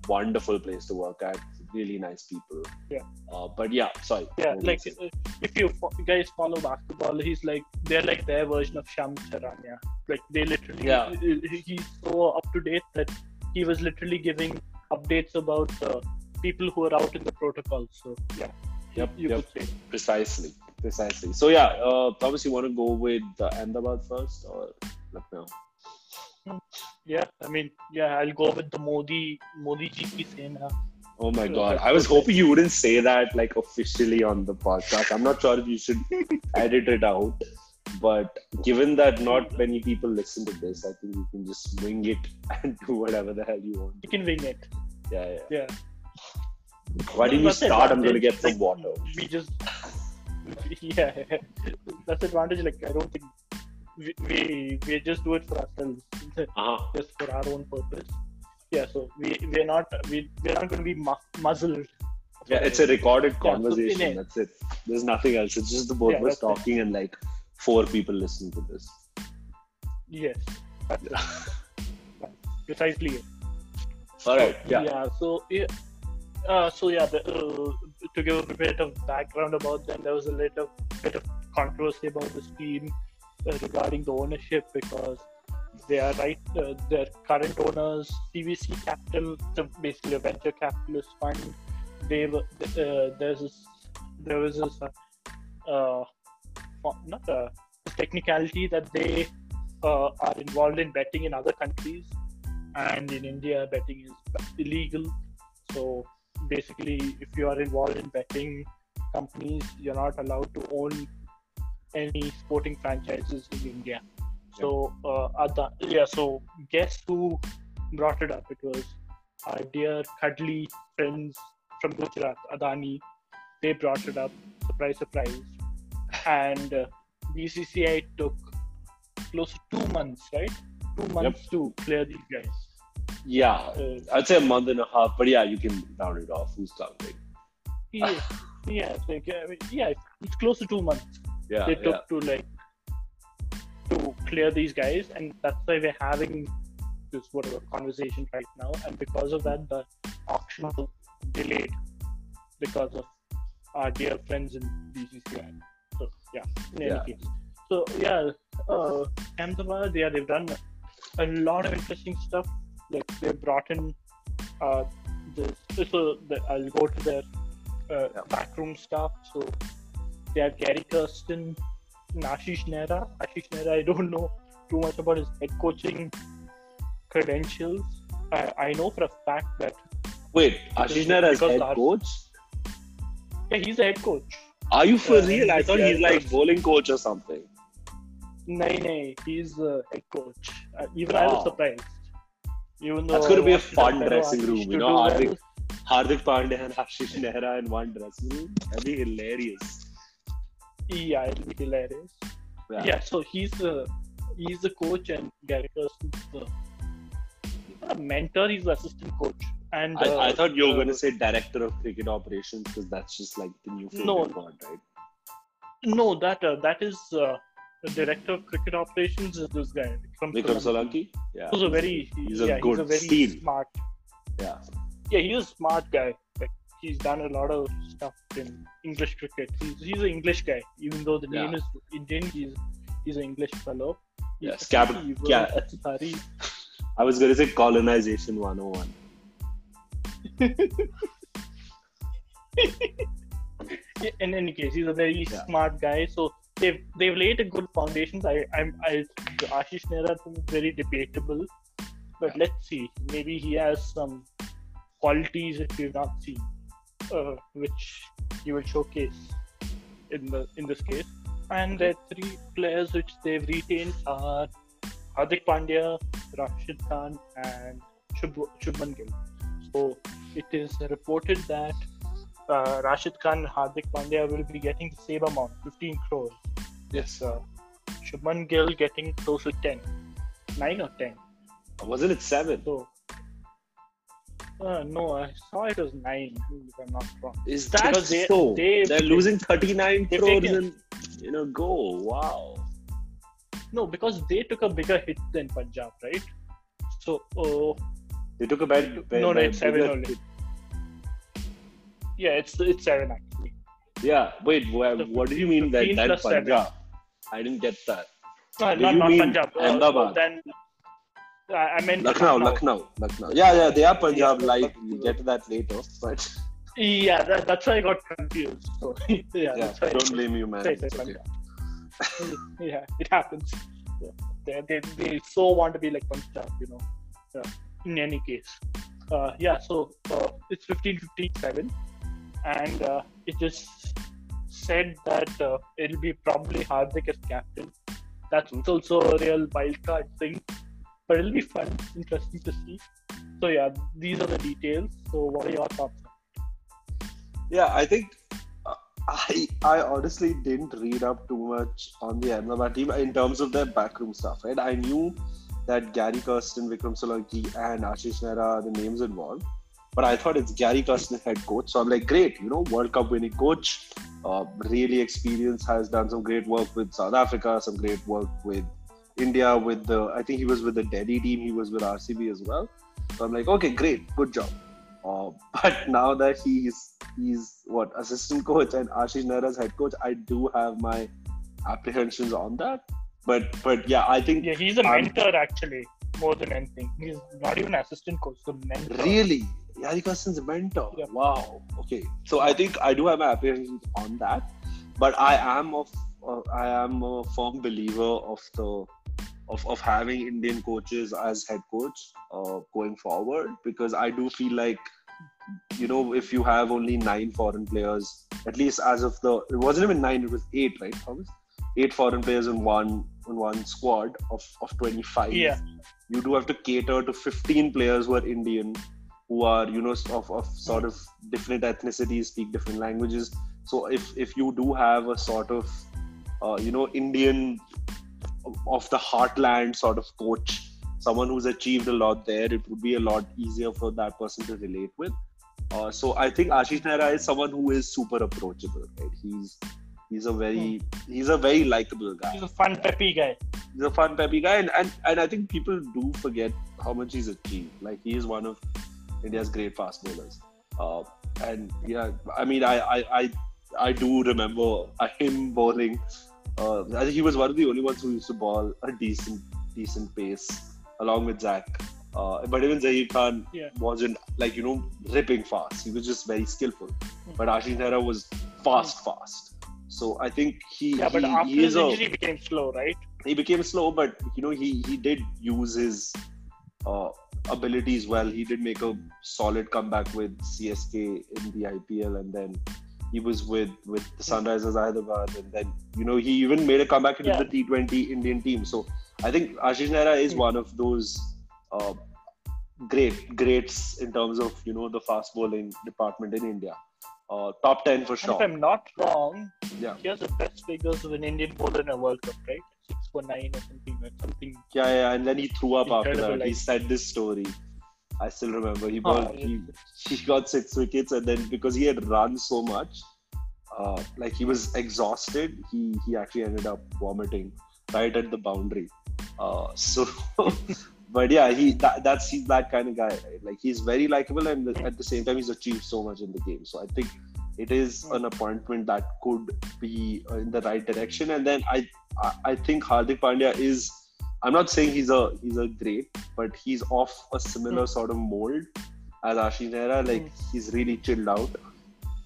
wonderful place to work at. Really nice people. Yeah. Uh, but yeah, sorry. Yeah, like uh, if you guys follow basketball, he's like they're like their version of Shams Charania. Like they literally, Yeah. he- he's so up to date that he was literally giving updates about uh, people who are out in the protocol. So yeah, Yep, you yep. could say. precisely, precisely. So yeah, uh, Thomas, you want to go with uh, Ahmedabad first or Lucknow? Yeah, I mean, yeah, I'll go with the Modi Modi ji ki Sena. Oh my god, I was hoping you wouldn't say that like officially on the podcast. I'm not sure if you should edit it out. But given that not many people listen to this, I think you can just wing it and do whatever the hell you want. You can wing it. Yeah, yeah. Yeah. Why didn't you start? I'm gonna get some water. We just, yeah, that's the advantage. Like I don't think we we, we just do it for ourselves, Uh-huh. just for our own purpose. Yeah, so we we're not we we're not going to be mu- muzzled. Yeah, it's a recorded Yeah, so conversation. it- That's it. There's nothing else. It's just the both Yeah, of us that's it. talking and like four people listening to this. Yes, that's. That's precisely it. All right. Yeah. Yeah. So yeah. Uh, so yeah, the, uh, to give a bit of background about them, there was a little bit of controversy about this team uh, regarding the ownership because they are right. Uh, their current owners, CVC Capital, basically a venture capitalist fund. They were uh, there's this, there was this uh, not a technicality that they uh, are involved in betting in other countries, and in India, betting is illegal. So basically, if you are involved in betting companies, you're not allowed to own any sporting franchises in India. So, uh, Ada- yeah. So, guess who brought it up? It was our dear cuddly friends from Gujarat, Adani. They brought it up. Surprise, surprise. And uh, BCCI took close to two months, right? Two months to clear these guys. Yeah. Uh, I'd say a month and a half, but yeah, you can round it off. Who's counting? yeah, yeah, it's like, I mean, yeah, it's close to two months. Yeah. they yeah. took to like to clear these guys, and that's why we're having this whatever conversation right now. And because of that, the auction was delayed because of our dear friends in BCCI. So yeah, in Yeah. any case. So yeah, uh, Ahmedabad, yeah, they've done a lot of interesting stuff. Like they brought in uh, this. So the, I'll go to their uh, Yeah. backroom stuff. So they have Gary Kirsten, Ashish Nehra. Ashish Nehra, I don't know too much about his head coaching credentials. I, I know for a fact that Wait, Ashish Nehra is head coach? yeah, he's a head coach. Are you for Uh, real? I thought he's like bowling coach or something. No, no, he's a head coach. Uh, even I was surprised. Even though That's going to be a fun dressing room. You know, do well. Hardik, Hardik Pandya and Ashish Nehra in one dressing room. That'd be hilarious. Yeah, be hilarious. Yeah. Yeah, so he's the he's the coach and Gary Kirsten's the a mentor, he's the assistant coach. And uh, I, I thought you were uh, going to say director of cricket operations because that's just like the new No. word, right? No, that uh, that is uh, the director of cricket operations is this guy Vikram Vikram Solanki. Yeah. He's a very He's a yeah, good he's a very smart. Yeah. Yeah, he's a smart guy. He's done a lot of stuff in English cricket. He's he's an English guy, even though the name is Indian. He's he's an English fellow. He's Yes, cap- yeah. sorry. I was going to say colonization 101. In any case, he's a very Yeah. smart guy. So they've they've laid a good foundations. I I'm I Ashish Nehra is very debatable, but let's see. Maybe he has some qualities that we've not seen, uh, which you will showcase in the in this case. And the three players which they've retained are Hardik Pandya, Rashid Khan, and Shub- Shubman Gill. So it is reported that uh, Rashid Khan and Hardik Pandya will be getting the same amount, 15 crores. Yes. Uh, Shubman Gill getting close to 10, 9 or 10. Wasn't it seven? So, uh, no, I saw it was 9, if I'm not wrong. Is that Because they- so? they- They're losing 39 they've crores taken- in, a know, go. Wow. No, because they took a bigger hit than Punjab, right? So, oh, They took a bad. No, no, it's seven bigger- only. yeah, it's it's 7 actually. Yeah. Wait. What, So what do you mean that 15 that plus seven. Punjab? I didn't get that. Uh, Do not you not mean Punjab. Uh, then I I meant Lucknow, Lucknow, Lucknow. Yeah, yeah, they are Punjab like. We'll get to that later. But Yeah, that, that's why I got confused. So yeah, yeah, don't blame you, man. Okay. Yeah, it happens. Yeah. They, they they so want to be like Punjab, you know. Yeah. In any case, uh, yeah. So uh, it's 1557, and uh, it just said that uh, it'll be probably Hardik as captain. That's also a real wild card thing, but it'll be fun, interesting to see. So yeah, these are the details. So what are your thoughts? Yeah, I think uh, I I honestly didn't read up too much on the Ahmedabad team in terms of their backroom stuff. Right, I knew that Gary Kirsten, Vikram Solanki, and Ashish Nehra are the names involved. But I thought it's Gary Kirsten head coach. So I'm like, great, you know, World Cup winning coach, uh, really experienced, has done some great work with South Africa, some great work with India, with the, I think he was with the Delhi team, he was with RCB as well. So I'm like, okay, great, good job. Uh, but now that he's he's what assistant coach and Ashish Nehra's head coach, I do have my apprehensions on that. But but yeah, I think yeah, he's a mentor actually more than anything. He's not even assistant coach, so mentor. Really, Gary Kirsten's a mentor. Yeah. Wow. Okay, so I think I do have my apprehensions on that, but I am of uh, I am a firm believer of the of, of having Indian coaches as head coach uh, going forward because I do feel like you know if you have only nine foreign players at least as of the it wasn't even nine it was eight right Thomas? Eight foreign players in one in one squad of, of 25 yeah. You do have to cater to 15 players who are Indian who are you know of, of sort of different ethnicities speak different languages. So if if you do have a sort of uh, you know Indian of the heartland sort of coach, someone who's achieved a lot there, it would be a lot easier for that person to relate with. Uh, so I think Ashish Nehra is someone who is super approachable. Right? He's he's a very he's a very likable guy. He's a fun peppy guy. He's a fun peppy guy, and, and and I think people do forget how much he's achieved. Like he is one of India's great fast bowlers. Uh, and yeah, I mean, I I I, I do remember him bowling uh, I think he was one of the only ones who used to ball a decent decent pace along with Zach. Uh, but even Zaheer Khan yeah. wasn't like you know ripping fast. He was just very skillful. Mm-hmm. But Ashish Nehra was fast, mm-hmm. fast. So I think he yeah. But after he his injury, a, became slow, right? He became slow, but you know he he did use his uh, abilities well. He did make a solid comeback with CSK in the IPL, and then he was with with the Sunrisers Hyderabad, and then you know he even made a comeback into yeah. the T20 Indian team. So I think Ashish Nehra is one of those uh, great greats in terms of you know the fast bowling department in India. Uh, top ten for sure. if I'm not wrong, yeah, he has the best figures of an Indian bowler in a World Cup, right? Six for nine or something, something. Yeah, yeah, and then he threw up after that. He said this story. I still remember he bowled, oh, he, he got six wickets and then because he had run so much, uh, like he was exhausted, he he actually ended up vomiting right at the boundary. Uh, so, but yeah, he that, that's he's that kind of guy. Right? Like he's very likable and at the same time he's achieved so much in the game. So I think it is an appointment that could be in the right direction. And then I I think Hardik Pandya is I'm not saying he's a he's a great, but he's off a similar mm. sort of mold as Ashish Nehra. Like mm. he's really chilled out,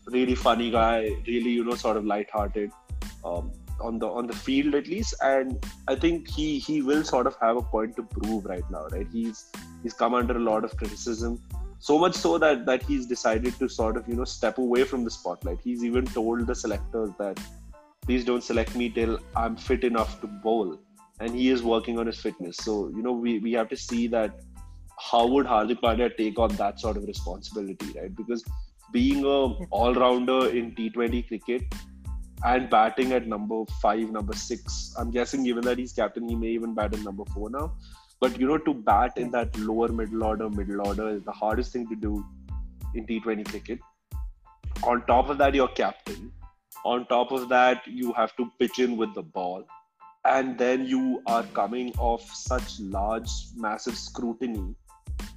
really funny guy, really you know sort of light-hearted um, on the on the field at least. And I think he he will sort of have a point to prove right now. Right? He's he's come under a lot of criticism, so much so that that he's decided to sort of you know step away from the spotlight. He's even told the selectors that please don't select me till I'm fit enough to bowl and he is working on his fitness. So you know we, we have to see that how would Hardik Pandya take on that sort of responsibility, right? Because being a all rounder in T20 cricket and batting at number five, number six, I'm guessing given that he's captain, he may even bat at number four now. But you know, to bat in that lower middle order, middle order is the hardest thing to do in T20 cricket. On top of that, you're captain. On top of that, you have to pitch in with the ball and then you are coming off such large, massive scrutiny.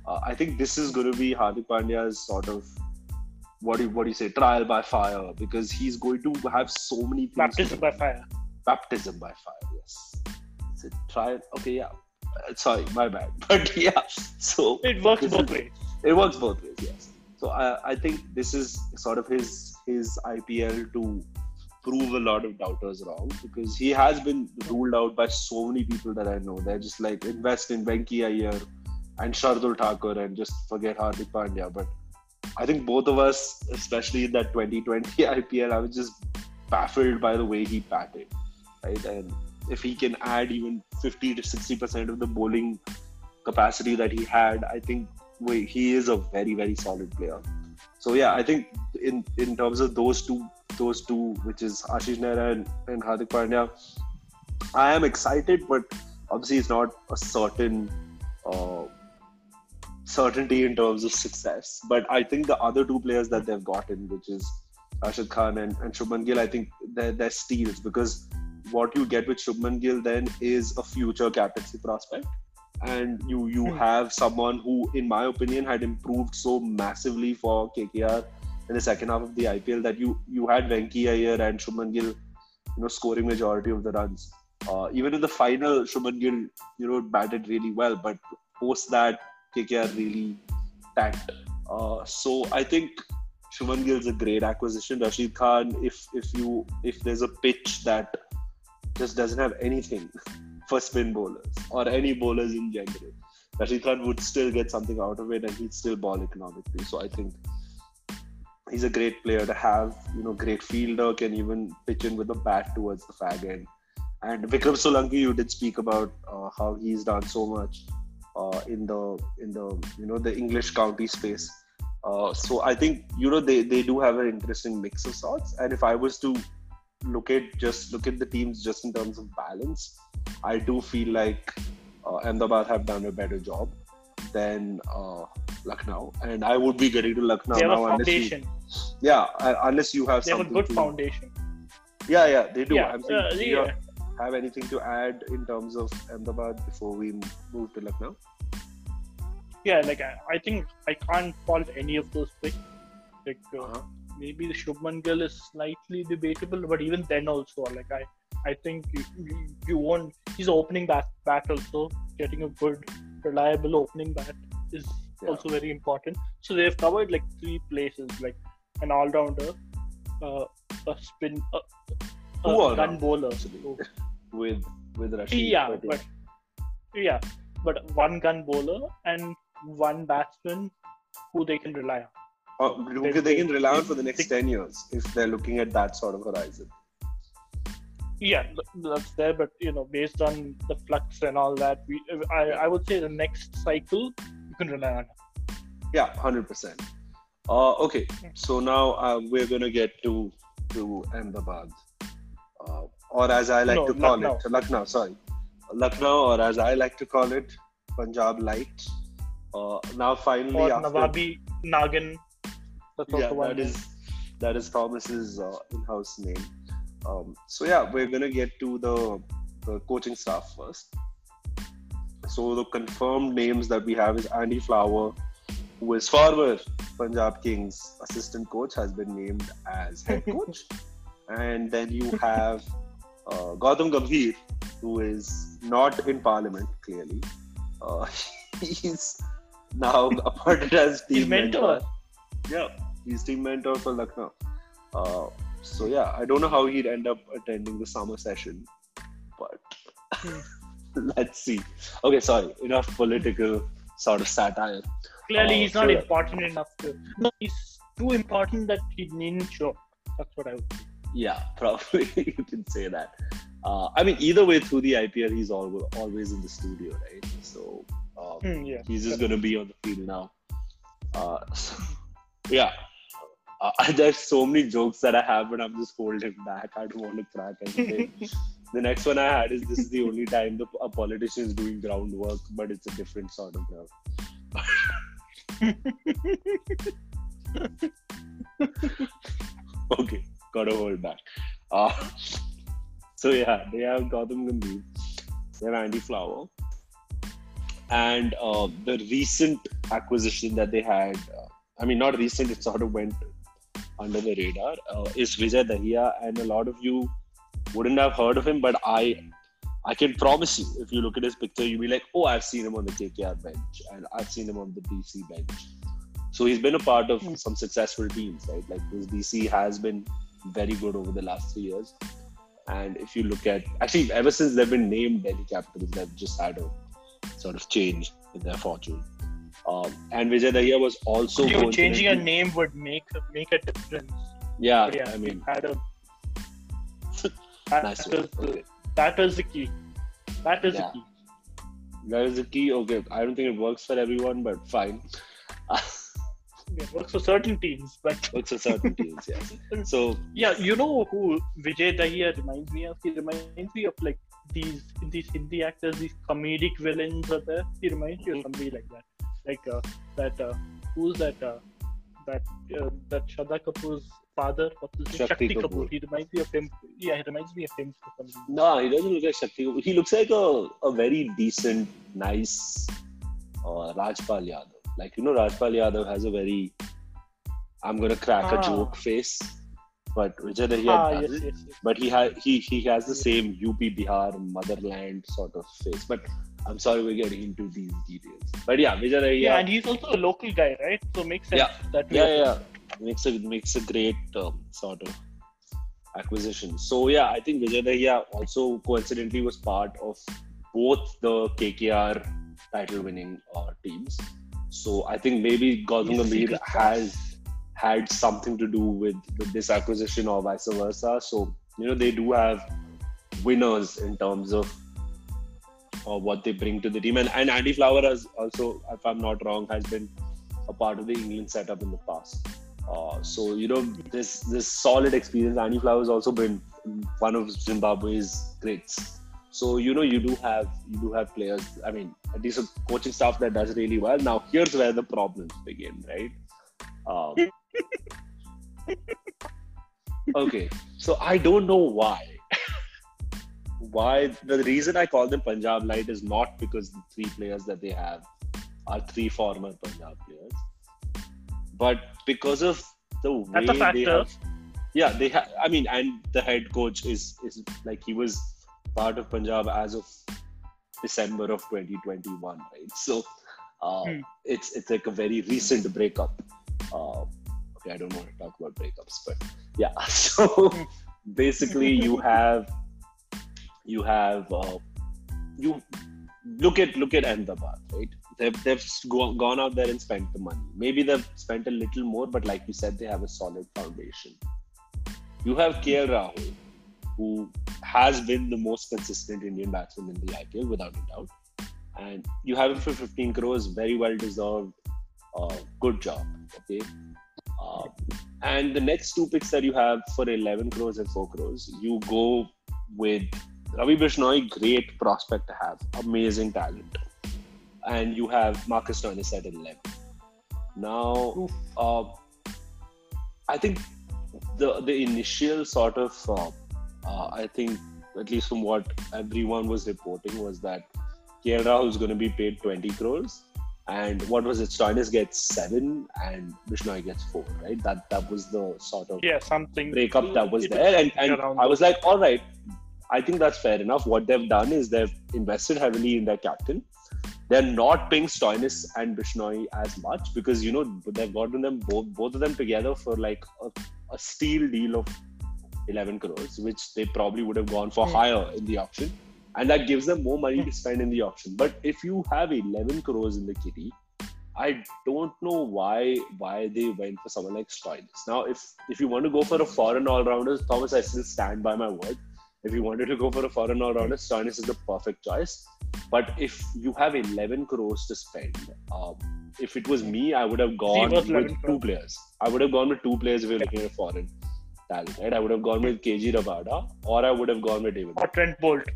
Uh, I think this is going to be Hardik Pandya's sort of what do you, what do you say trial by fire because he's going to have so many things. Baptism by fire. Baptism by fire. Yes. It's a trial. Okay, yeah. Uh, sorry, my bad. But yeah, so it works both is, ways. It works both ways. Yes. So I, I think this is sort of his his IPL to prove a lot of doubters wrong because he has been ruled out by so many people that I know. They're just like invest in Venki Iyer and Shardul Thakur and just forget Hardik Pandya. But I think both of us, especially in that 2020 IPL, I was just baffled by the way he batted. Right, and if he can add even 50 to 60 percent of the bowling capacity that he had, I think he is a very very solid player. So yeah, I think in in terms of those two those two, which is Ashish Nehra and, and Hardik Pandya. I am excited, but obviously it's not a certain uh, certainty in terms of success. But I think the other two players that they've gotten, which is Rashid Khan and, and Shubman Gill, I think they're, they're steals because what you get with Shubman Gill then is a future captaincy prospect. And you you Hmm. have someone who, in my opinion, had improved so massively for KKR in the second half of the IPL that you you had Venki Iyer and Shubman Gill, you know, scoring majority of the runs. Uh, even in the final, Shubman Gill, you know, batted really well, but post that, KKR really tanked. Uh, so I think Shubman Gill is a great acquisition. Rashid Khan, if if you if there's a pitch that just doesn't have anything for spin bowlers or any bowlers in general, Rashid Khan would still get something out of it and he'd still ball economically. So I think he's a great player to have. You know, great fielder, can even pitch in with a bat towards the fag end. And Vikram Solanki, you did speak about uh, how he's done so much uh, in the in the you know the English county space. Uh, so I think you know they, they do have an interesting mix of sorts. And if I was to look at just look at the teams just in terms of balance, I do feel like uh, Ahmedabad have done a better job than uh, Lucknow, and I would be getting to Lucknow they have now a unless you, yeah, uh, unless you have They have a good foundation. Yeah, yeah, they do. Yeah, I'm saying, uh, do yeah. have anything to add in terms of Ahmedabad before we move to Lucknow? yeah, like I, I think I can't fault any of those picks. Like uh, Uh-huh. maybe the Shubman Gill is slightly debatable, but even then also, like I, I think you, you, you won't. He's opening bat bat also. Getting a good, reliable opening bat is Yeah. also very important. So they've covered like three places, like an all rounder, uh, a spin, a all-round, gun bowler. So- With with Rashid. yeah, but but yeah, but one gun bowler and one batsman who they can rely on. Who they- they can rely on for the next they- 10 years if they're looking at that sort of horizon. Yeah, that's there, but you know, based on the flux and all that, we I, I would say the next cycle you can rely on. Yeah, 100%. Uh, okay, so now uh, we're going to get to to Ahmedabad. Uh, or as I like No, to call Lucknow. it, Lucknow, sorry. Lucknow, or as I like to call it, Punjab Light. Uh, now, finally, Or after Nawabi Nagan. That's yeah, that is that is Thomas's uh, in-house name. Um, so yeah, we're gonna get to the, the coaching staff first. So the confirmed names that we have is Andy Flower, who is former Punjab Kings assistant coach, has been named as head coach, and then you have uh, Gautam Gambhir, who is not in Parliament clearly. Uh, he's now appointed as team His mentor. yeah, he's team mentor for Lucknow. Uh, so yeah, I don't know how he'd end up attending the summer session, but let's see. Okay, sorry, enough political sort of satire. Clearly, Oh, he's not sure. important enough to. No, he's too important that he needn't show. That's what I would. say. Yeah, probably you can say that. Uh, I mean, either way, through the IPL, he's always always in the studio, right? So um, Hmm, yeah. he's just going to be on the field now. Uh, so, yeah. Uh, there's so many jokes that I have, but I'm just holding back. I don't want to crack anything. the next one I had is this is the only time the, a politician is doing groundwork, but it's a different sort of ground. okay, gotta hold back. Uh, so yeah, they have Gautam Gambhir, they have Andy Flower, and uh, the recent acquisition that they had. Uh, I mean, not recent; it sort of went under the radar. Uh, is Vijay Dahiya, and a lot of you wouldn't have heard of him, but I. I can promise you, if you look at his picture, you'll be like, "Oh, I've seen him on the KKR bench, and I've seen him on the DC bench." So he's been a part of some successful teams, right? Like this DC has been very good over the last three years. And if you look at actually ever since they've been named Delhi Capitals, they've just had a sort of change in their fortune. Um, and Vijay Dahiya was also You changing a name would make make a difference. Yeah, yeah, I mean, had a. That, nice was the, Okay. that was the key. That is Yeah. the key. That is the key. Okay, I don't think it works for everyone, but fine. It works for certain teams, but works for certain teams, yes. So yeah, you know who Vijay Dahiya reminds me of? He reminds me of like these these Hindi actors, these comedic villains are there. He reminds me of somebody like that, like uh, that. Uh, who's that? Uh, that uh, that Shraddha Kapoor's father, what's his name? Shakti Shakti Kapoor. Kapoor. He reminds me of him. Yeah, he reminds me of him. No, he doesn't look like Shakti. Kapoor. He looks like a, a very decent, nice uh, Rajpal Yadav. Like, you know, Rajpal Yadav has a very, I'm going to crack a Ah. joke face. But Vijay Dahiya Ah, yes, yes, yes. But he, ha- he, he has the same UP Bihar motherland sort of face. But I'm sorry we're getting into these details. But yeah, Vijay. Yeah, and he's also a local guy, right? So makes sense Yeah. that yeah, yeah, makes a makes a great um, sort of acquisition. So yeah, I think Vijay Dahiya also coincidentally was part of both the KKR title-winning uh, teams. So I think maybe Gautam Gambhir has had something to do with, with this acquisition or vice versa. So you know they do have winners in terms of uh, what they bring to the team. And, and Andy Flower has also, if I'm not wrong, has been a part of the England setup in the past. Uh, so you know this this solid experience. Andy Flower has also been one of Zimbabwe's greats. So you know you do have you do have players. I mean, at least a coaching staff that does really well. Now here's where the problems begin, right? Um, okay, so I don't know why. Why the reason I call them Punjab Light is not because the three players that they have are three former Punjab players, but because of the way they have. Yeah, they have. I mean, and the head coach is is like he was part of Punjab as of December of 2021, right? So uh, Hmm. it's it's like a very recent breakup. Uh, okay, I don't want to talk about breakups, but yeah. So basically, you have you have uh, you look at look at Ahmedabad, right? They've they've gone out there and spent the money. Maybe they've spent a little more, but like you said, they have a solid foundation. You have KL Rahul, who has been the most consistent Indian batsman in the IPL without a doubt, and you have him for 15 crores, very well deserved. Uh, good job, okay. Uh, and the next two picks that you have for 11 crores and 4 crores, you go with Ravi Bishnoi, great prospect to have, amazing talent. And you have Marcus Stoinis at 11. Now, uh, I think the the initial sort of, uh, uh, I think, at least from what everyone was reporting, was that KL Rahul is going to be paid 20 crores. And what was it? Stoinis gets seven and Bishnoi gets four, right? That that was the sort of Yeah, something breakup that was there and, and i was like all right i think that's fair enough what they've done is they've invested heavily in their captain they're not paying Stoinis and Bishnoi as much because you know they've gotten them both both of them together for like a, a steal deal of 11 crores which they probably would have gone for Hmm. higher in the auction and that gives them more money to spend in the auction but if you have 11 crores in the kitty I don't know why why they went for someone like Stoinis. Now, if if you want to go for a foreign all rounder, Thomas, I still stand by my word. If you wanted to go for a foreign all rounder, Stoinis is the perfect choice. But if you have 11 crores to spend, um, if it was me, I would have gone with two crores. players. I would have gone with two players if you're looking at foreign talent, right? I would have gone with KG Rabada or I would have gone with David. or Trent Boult.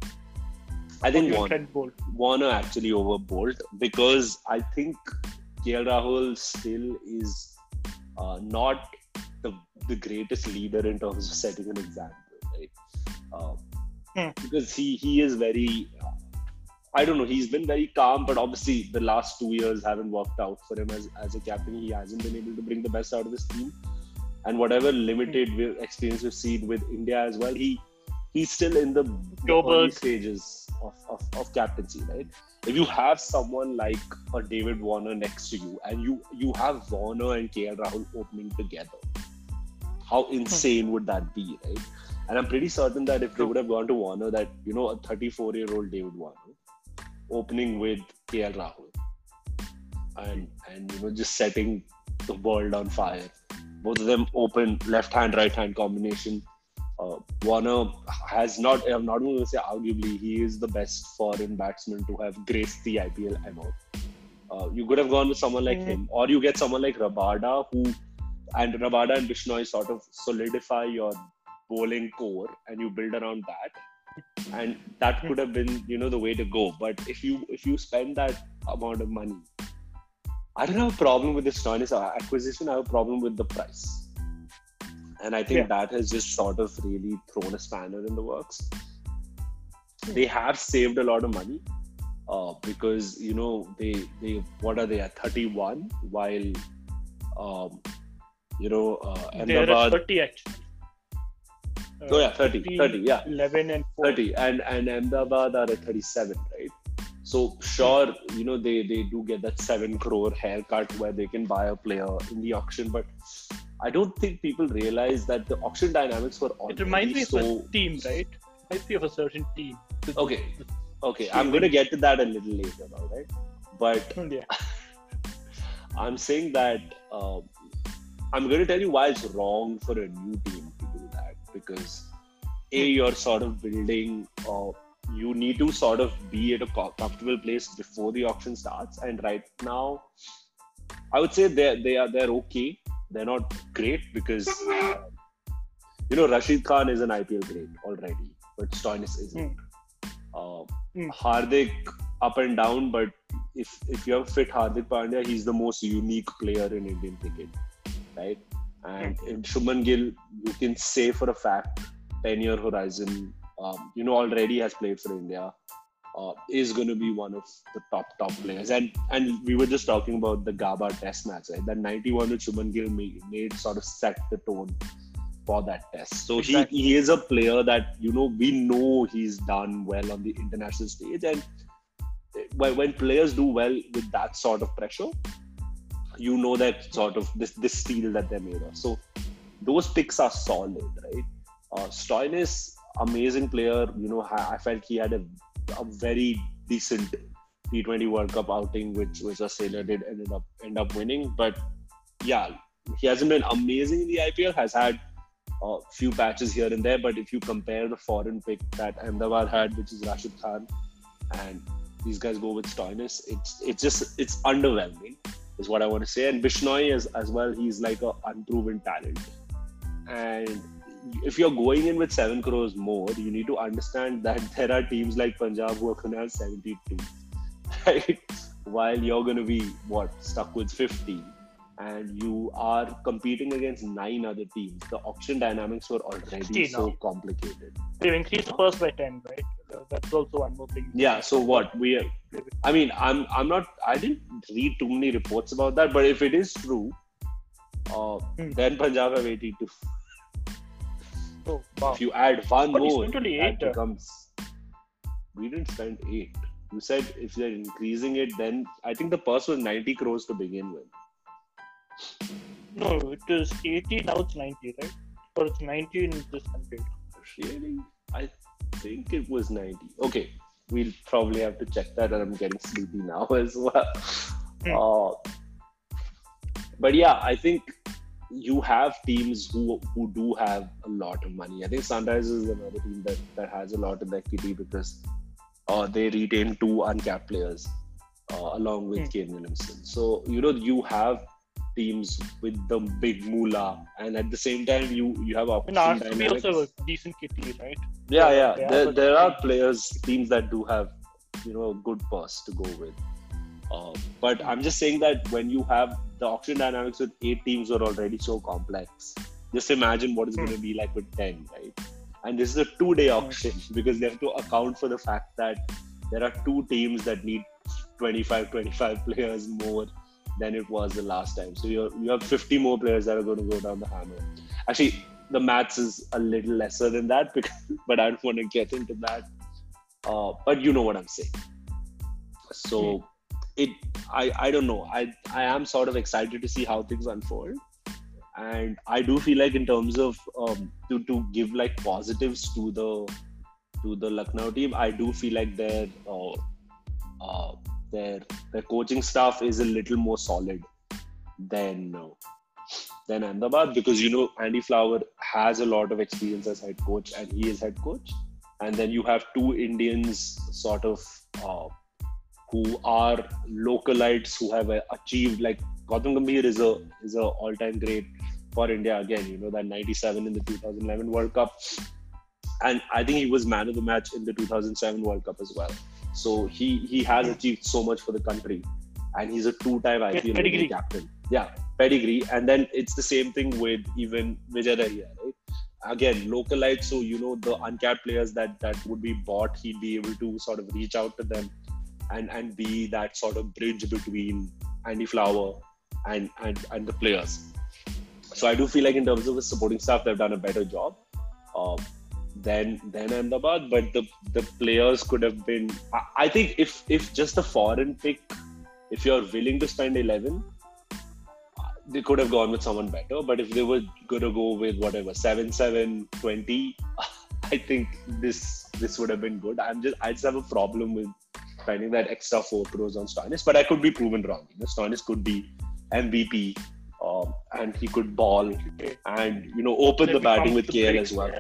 I think Even one. Trent Boult. Warner actually over Boult because I think KL Rahul still is uh, not the, the greatest leader in terms of setting an example, Hmm. Because he he is very, uh, I don't know, he's been very calm, but obviously the last two years haven't worked out for him as, as a captain. He hasn't been able to bring the best out of his team, and whatever limited we- experience we've seen with India as well, he he's still in the, the early stages of, of, of captaincy, right? if you have someone like a David Warner next to you and you you have Warner and KL Rahul opening together, how insane would that be, right? And I'm pretty certain that if they would have gone to Warner, that you know, a 34 year old David Warner opening with KL Rahul and and you know just setting the world on fire. Both of them open left hand right hand combination. Uh, Warner has not, I'm not going to say arguably, he is the best foreign batsman to have graced the IPL ever. Uh, you could have gone with someone like Mhm. him, or you get someone like Rabada, who and Rabada and Bishnoi sort of solidify your bowling core and you build around that. and that could have been you know the way to go. But if you if you spend that amount of money i don't have a problem with the Stoinis acquisition i have a problem with the price. And i think Yeah. that has just sort of really thrown a spanner in the works. They have saved a lot of money uh, because you know they they what are they at? 31 while um, you know uh, Ahmedabad 30 actually. Oh yeah 30 30 yeah 11 and 4. 30 and and Ahmedabad are at 37 right so sure you know they they do get that 7 crore haircut where they can buy a player in the auction but I don't think people realize that the auction dynamics were It reminds me of so a team, right? Reminds me of a certain team. okay okay I'm going to get to that a little later all right but Yeah. I'm saying that um, I'm going to tell you why it's wrong for a new team to do that because a you're sort of building uh, you need to sort of be at a comfortable place before the auction starts. And right now I would say they they are they're okay. They're not great because uh, you know Rashid Khan is an IPL great already but Stoinis isn't. Uh, Hmm. Hardik up and down but if if you have fit Hardik Pandya, he's the most unique player in Indian cricket, right? And in Shubman Gill, you can say for a fact, 10 year horizon, um, you know, already has played for India, uh, is going to be one of the top, top players. And and we were just talking about the Gaba test match, right? That 91 with Shubman Gill made, made sort of set the tone for that test. So Exactly. he, he is a player that, you know, we know he's done well on the international stage. And when, when players do well with that sort of pressure, you know that sort of this this steel that they're made of. So those picks are solid, right? Uh, Stoinis, amazing player. You know, I felt he had a, a very decent T20 World Cup outing, which which Australia did ended up end up winning. But yeah, he hasn't been amazing in the IPL. Has had a few patches here and there. But if you compare the foreign pick that Ahmedabad had, which is Rashid Khan, and these guys go with Stoinis, it's it's just it's underwhelming, is what I want to say. And Bishnoi as as well, he's like a unproven talent. And if you're going in with seven crores more, you need to understand that there are teams like Punjab who are going to have 72, right? While you're going to be what stuck with 50, and you are competing against nine other teams. The auction dynamics were already 60 so complicated. They've increased the first by 10, right? Uh, That's also one more thing. Yeah. So what we are, I mean, I'm I'm not. I didn't read too many reports about that, but if it is true, uh, Hmm. then Punjab have 82. Oh, wow. If you add one But more, that eight, uh. becomes. We didn't spend eight. You said if they're increasing it, then I think the purse was 90 crores to begin with. No, it is 80, now it's 90, right? Or it's 90 in this country. Really? I think it was 90. Okay, we'll probably have to check that, and I'm getting sleepy now as well. Hmm. Uh, but yeah, I think you have teams who who do have a lot of money. I think Sunrisers is another team that, that has a lot of equity because uh, they retain two uncapped players uh, along with Hmm. Kane Williamson. So you know you have teams with the big moolah, and at the same time you you have I option mean, RCB also a decent kitty, right? Yeah, Yeah, yeah. There, there are players, teams that do have, you know, a good purse to go with. Uh, but I'm just saying that when you have the auction dynamics with eight teams are already so complex. Just imagine what it's Hmm. going to be like with ten, right? And this is a two-day auction because they have to account for the fact that there are two teams that need 25, 25 players more than it was the last time. So you you have 50 more players that are going to go down the hammer. Actually, the maths is a little lesser than that because but I don't want to get into that. Uh, but you know what I'm saying. So it I I don't know. I I am sort of excited to see how things unfold. And I do feel like in terms of um, to to give like positives to the to the Lucknow team, I do feel like their uh, uh, their their coaching staff is a little more solid than uh, than Ahmedabad because you know Andy Flower has a lot of experience as head coach and he is head coach, and then you have two Indians sort of uh, who are localites who have uh, achieved like Gautam Gambhir is a is a all time great for India again. You know that '97 in the 2011 World Cup, and I think he was man of the match in the 2007 World Cup as well. So he he has achieved so much for the country, and he's a two-time IPL pedigree. captain. Yeah, pedigree. And then it's the same thing with even Vijay Dahiya, right? Again, localized. So you know the uncapped players that that would be bought, he'd be able to sort of reach out to them, and and be that sort of bridge between Andy Flower and and and the players. So I do feel like in terms of the supporting staff, they've done a better job. Um, than than Ahmedabad, but the the players could have been. I, I think if if just a foreign pick, if you're willing to spend eleven, they could have gone with someone better. But if they were gonna go with whatever seven seven twenty, I think this this would have been good. I'm just I just have a problem with finding that extra four pros on Stoinis, but I could be proven wrong. You know, Stoinis could be MVP. Um, and he could ball and you know open the batting with KL as well.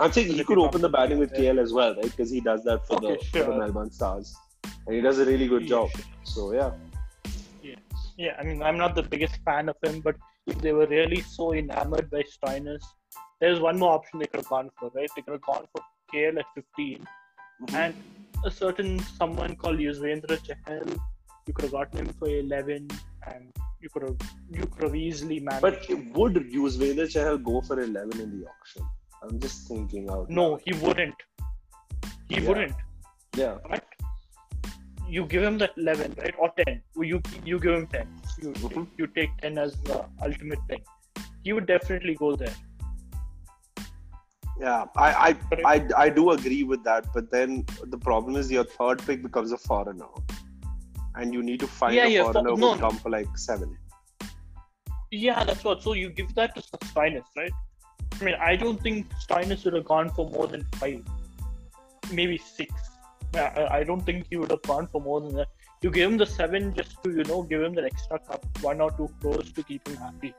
I'm saying he could open the batting with KL as well, right? Because he does that for, Okay, the, sure. for the Melbourne Stars, and he does a really good job. So yeah, Yeah, I mean, I'm not the biggest fan of him, but if they were really so enamored by Stoinis, there's one more option they could have gone for, right? They could have gone for KL at 15, Mhm. and a certain someone called Yuzvendra Chahal, you could have gotten him for 11, and you could have you could have easily managed. but would Yuzvendra Chahal go for 11 in the auction? I'm just thinking out. no, he wouldn't. He Yeah. wouldn't. Yeah. But you give him that 11, right? Or 10. You you give him 10. You Mhm. you take 10 as the ultimate thing. He would definitely go there. Yeah, I, I I I do agree with that, but then the problem is your third pick becomes a foreigner, and you need to find Yeah, a yeah, fo- foreigner who no. would come for like seven. Yeah, that's what. So you give that to Stoinis, right? I mean, I don't think Stoinis would have gone for more than five, maybe six. I, I don't think he would have gone for more than that. You give him the seven just to you know give him that extra cup, one or two crores to keep him happy.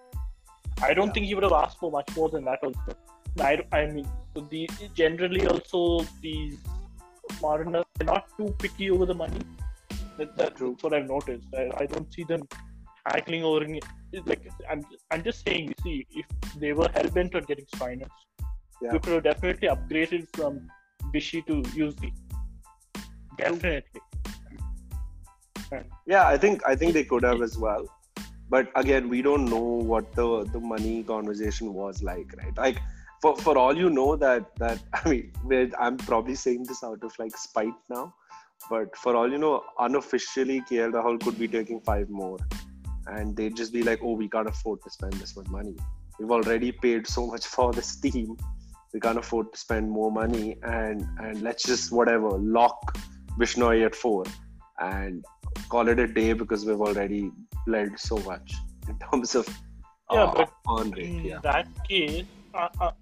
I don't Yeah. think he would have asked for much more than that also. I, I mean, the generally also these foreigners are not too picky over the money. That, that, True. that's what I've noticed. I, I don't see them haggling over like I'm, I'm just saying. You see, if they were hell bent on getting Stoinis, Yeah. you could have definitely upgraded from Bishi to Yuzi. Definitely. Yeah, I think I think they could have as well, but again, we don't know what the the money conversation was like, right? Like for for all you know that that I mean, I'm probably saying this out of like spite now, but for all you know, unofficially KL Rahul could be taking five more, and they'd just be like, oh, we can't afford to spend this much money. We've already paid so much for this team. We can't afford to spend more money, and and let's just whatever lock Bishnoi at four, and call it a day because we've already bled so much in terms of Yeah, uh, but on rate. In Yeah. that case,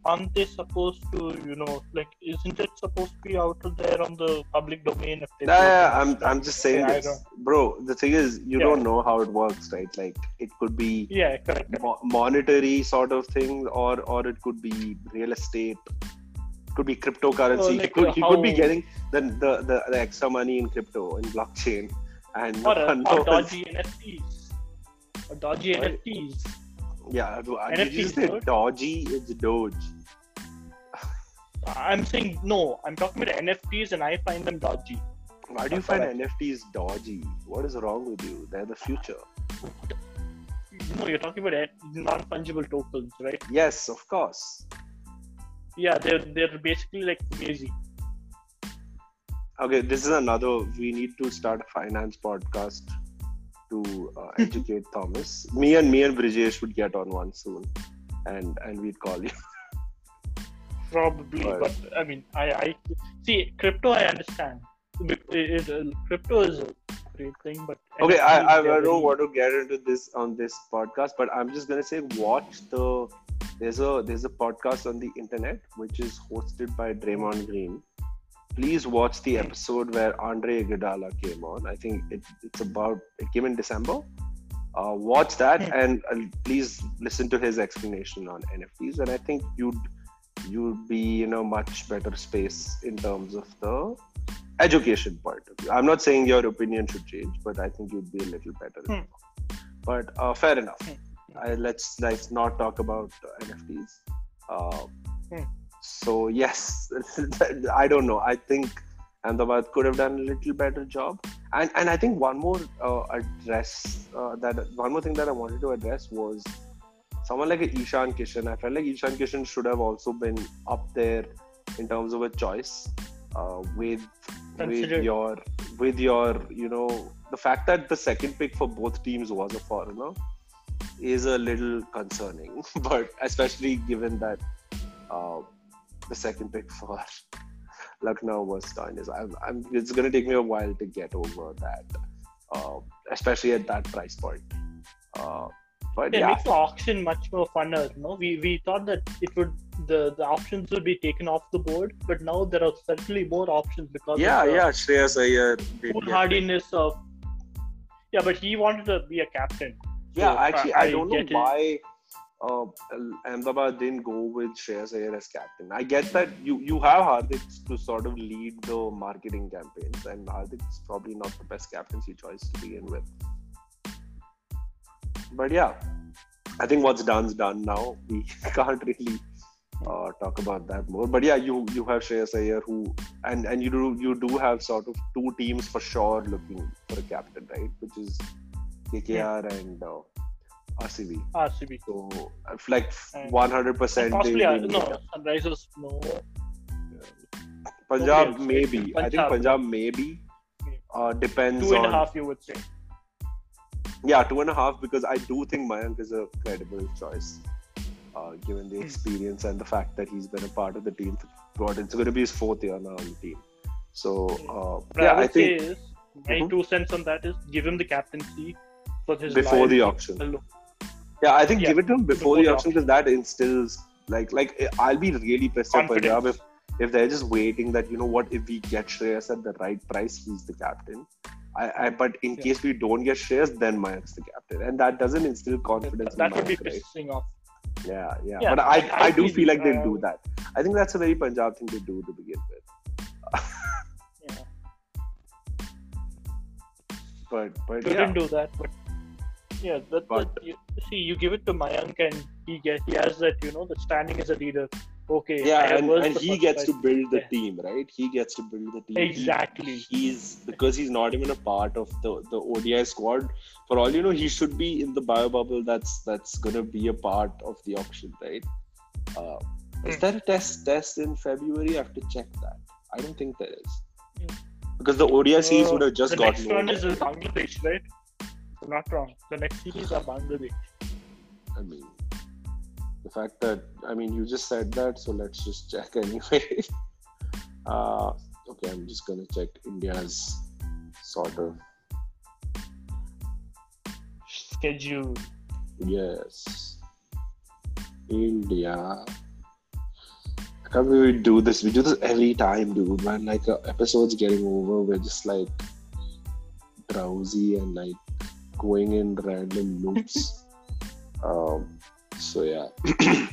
aren't they supposed to, you know, like, isn't it supposed to be out there on the public domain? They Yeah, I'm, I'm just saying Yeah, this, bro. The thing is, you Yeah. don't know how it works, right? Like, it could be Yeah, correct. correct. mo- monetary sort of thing, or or it could be real estate, could be cryptocurrency. Oh, he, could, he could be getting the, the, the, the extra money in crypto in blockchain, and no Or, one or knows. dodgy NFTs. Or dodgy? NFTs. Yeah, do- did you say dodgy? It's Doge. I'm saying no. I'm talking about NFTs, and I find them dodgy. Why do you That's find. NFTs dodgy? What is wrong with you? They're the future. No, you're talking about non fungible tokens, right? Yes, of course. Yeah, they're they're basically like Fugazi. Okay, this is another. We need to start a finance podcast to uh, educate Thomas. Me and me and Brijesh would get on one soon, and and we'd call you. Probably, Right. but I mean, I, I see crypto. I understand. It, it, uh, crypto is a great thing, but Okay, I, I, I don't want to get into this on this podcast, but I'm just gonna say watch the. There's a there's a podcast on the internet which is hosted by Draymond Green. Please watch the episode where Andre Iguodala came on. I think it, it's about it came in December. Uh, watch that and uh, please listen to his explanation on NFTs. And I think you'd you'd be in a much better space in terms of the education part of view. I'm not saying your opinion should change, but I think you'd be a little better. Hmm. But uh, fair enough. Hmm. I, let's let's not talk about uh, NFTs. Uh, Hmm. So yes, I don't know. I think Ahmedabad could have done a little better job. And and I think one more uh, address uh, that one more thing that I wanted to address was someone like Ishan Kishan. I felt like Ishan Kishan should have also been up there in terms of a choice uh, with with your with your you know the fact that the second pick for both teams was a foreigner is a little concerning, but especially given that uh, the second pick for Lucknow was Stoinis. I'm, I'm, it's going to take me a while to get over that, uh, especially at that price point. Uh, but yeah, yeah, it makes the auction much more funner. No, we we thought that it would the the options would be taken off the board, but now there are certainly more options because yeah, of the yeah. Shreyas Iyer. get foolhardiness of yeah, but he wanted to be a captain. Yeah, So, actually, I- I, I don't know why. it. Uh, Ahmedabad didn't go with Shreyas Iyer as captain. I get that you you have Hardik to sort of lead the marketing campaigns, and Hardik's probably not the best captaincy choice to begin with. But yeah, I think what's done's done now. We can't really uh, talk about that more. But yeah, you you have Shreyas Iyer who and and you do you do have sort of two teams for sure looking for a captain, right? Which is KKR and uh, RCB. RCB. So like one hundred percent. Possibly, uh, no, Sunrisers, no. Punjab Okay, maybe. I think Punjab. Punjab maybe. Uh, depends Two and on a half, you would say. yeah two and a half because I do think Mayank is a credible choice, uh, given the Hmm. experience and the fact that he's been a part of the team throughout. It's going to be his fourth year now on the team. So uh, yeah, I I think is my Mhm. two cents on that is give him the captaincy for his before the auction. Yeah, I think Yeah, give it to him before, the auction because that instills like like I'll be really pissed at Confidence. Punjab if if they're just waiting that you know what if we get Shreyas at the right price he's the captain. I, I but in Yeah. case we don't get Shreyas then Mayank's the captain and that doesn't instill confidence. That in would be right? pissing off. Yeah, yeah, Yeah, But I I- I, do feel, like they'll do that. I think that's a very Punjab thing to do to begin with. Yeah. But but Couldn't yeah, do that, but yeah, that, But- that you, see, you give it to Mayank and he get he has that you know the standing as a leader. Okay, yeah, and, and he gets to build the Yeah. team, right? He gets to build the team. He- Exactly. he's because he's not even a part of the the ODI squad. For all you know, he should be in the bio bubble. That's that's gonna be a part of the auction, right? Uh, is Hmm. there a test test in February? I have to check that. I don't think there is Hmm. because the ODI series Uh, would have just the gotten next one over. is Bangladesh, right? Not wrong. The next series are Bangladesh. I mean, the fact that I mean, you just said that, so let's just check anyway. uh, okay, I'm just gonna check India's sort of Schedule. Yes. India. I can't believe we do this. We do this every time, dude. Man, like uh, episodes getting over, we're just like drowsy and like going in random loops. um. So yeah.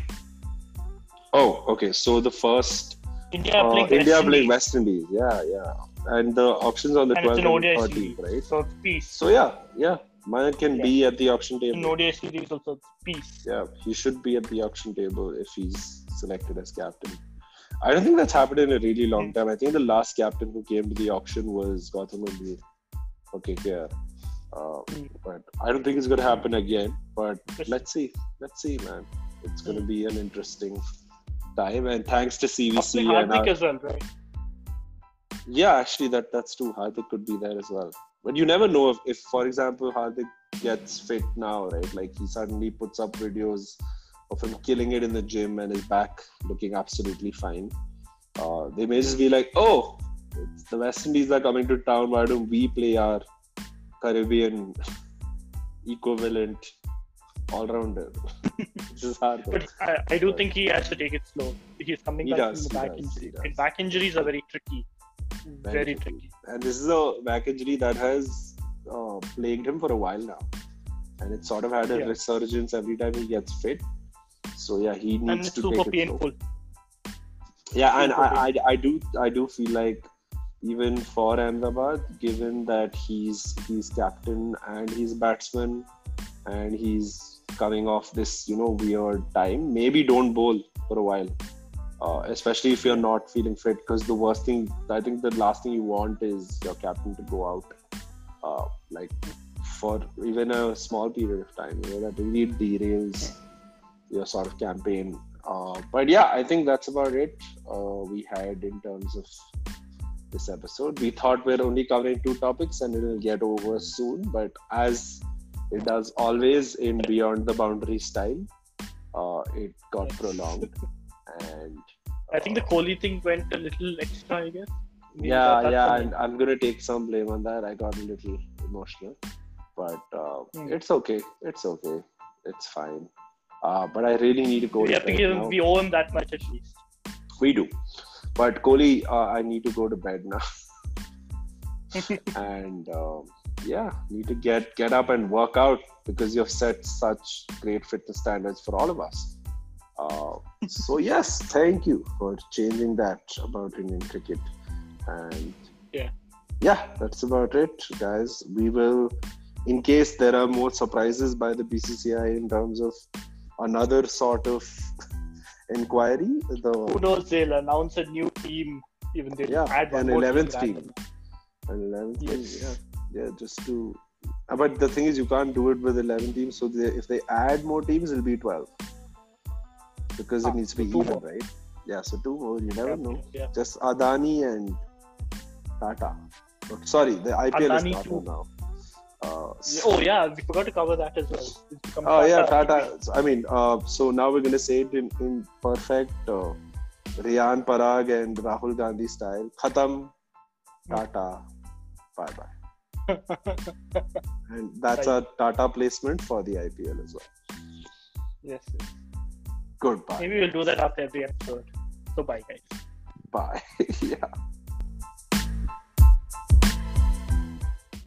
oh, okay. So the first India uh, playing West India playing Indies. West Indies. Yeah, yeah. And the options on the And 12th an and ODI 13th, right? So it's peace. So yeah, yeah. Maya can Yeah. be at the auction table. in ODI series also peace. Yeah, he should be at the auction table if he's selected as captain. I don't think that's happened in a really long time. I think the last captain who came to the auction was Gautam Gambhir Okay, KKR. Uh, Hmm. but I don't think it's going to happen again. But let's see. Let's see, man. It's going to be an interesting time. And thanks to CVC. And Hardik our- as well, right? yeah, actually, that that's true. Hardik could be there as well. But you never know if, if, for example, Hardik gets fit now, right? Like he suddenly puts up videos of him killing it in the gym and his back looking absolutely fine. Uh, they may just be like, oh, it's the West Indies are coming to town. Why don't we play our Caribbean equivalent all rounder? this is hard. But I, I do think he has to take it slow. He's coming He back does, from the back does, injury. And back injuries are very tricky. Very Very, tricky. tricky. and this is a back injury that has uh, plagued him for a while now, and it sort of had a Yeah. resurgence every time he gets fit. So yeah, he And needs it's to super take it slow. painful. Yeah, and I, I, I do I do feel like even for Ahmedabad, given that he's he's captain and he's a batsman, and he's coming off this you know weird time, maybe don't bowl for a while. uh, especially if you're not feeling fit. Because the worst thing, I think, the last thing you want is your captain to go out, uh, like for even a small period of time. You know that really derails your sort of campaign. Uh, but yeah, I think that's about it. Uh, we had in terms of this episode. We thought we're only covering two topics and it'll get over soon, but as it does always in Beyond the Boundary style, uh, it got prolonged. And I think the Kohli thing went a little extra, I guess. yeah, yeah, and I'm gonna take some blame on that. I got a little emotional, but uh, Hmm. it's okay. It's okay. It's fine. Uh, but I really need to go. we to have to give now. him, we owe him that much at least. We do. But Kohli, uh, I need to go to bed now. and um, yeah, need to get get up and work out because you've set such great fitness standards for all of us. Uh, so yes, thank you for changing that about Indian cricket. And Yeah. yeah, that's about it, guys. We will, in case there are more surprises by the BCCI in terms of another sort of inquiry, the Who knows? They'll announce a new team. Even they Yeah, add one an 11th team. randomly. And 11 Yes. teams, yeah, yeah, just to. uh, But the thing is, you can't do it with 11 teams. So they, if they add more teams, it'll be 12 because Ah, it needs to be so even, right? Yeah, so two more. You never know. Yeah. Just Adani and Tata. Sorry, the IPL Adani is Tata too. now. Uh, Oh yeah, we forgot to cover that as well. Oh yeah, Tata. I mean, uh, so now we're gonna say it in, in perfect uh, Riyan Parag and Rahul Gandhi style. Khatam, Tata, bye bye. And that's Right. a Tata placement for the IPL as well. yes, yes. Goodbye. Maybe we'll do that after every episode. So bye guys. Bye. yeah.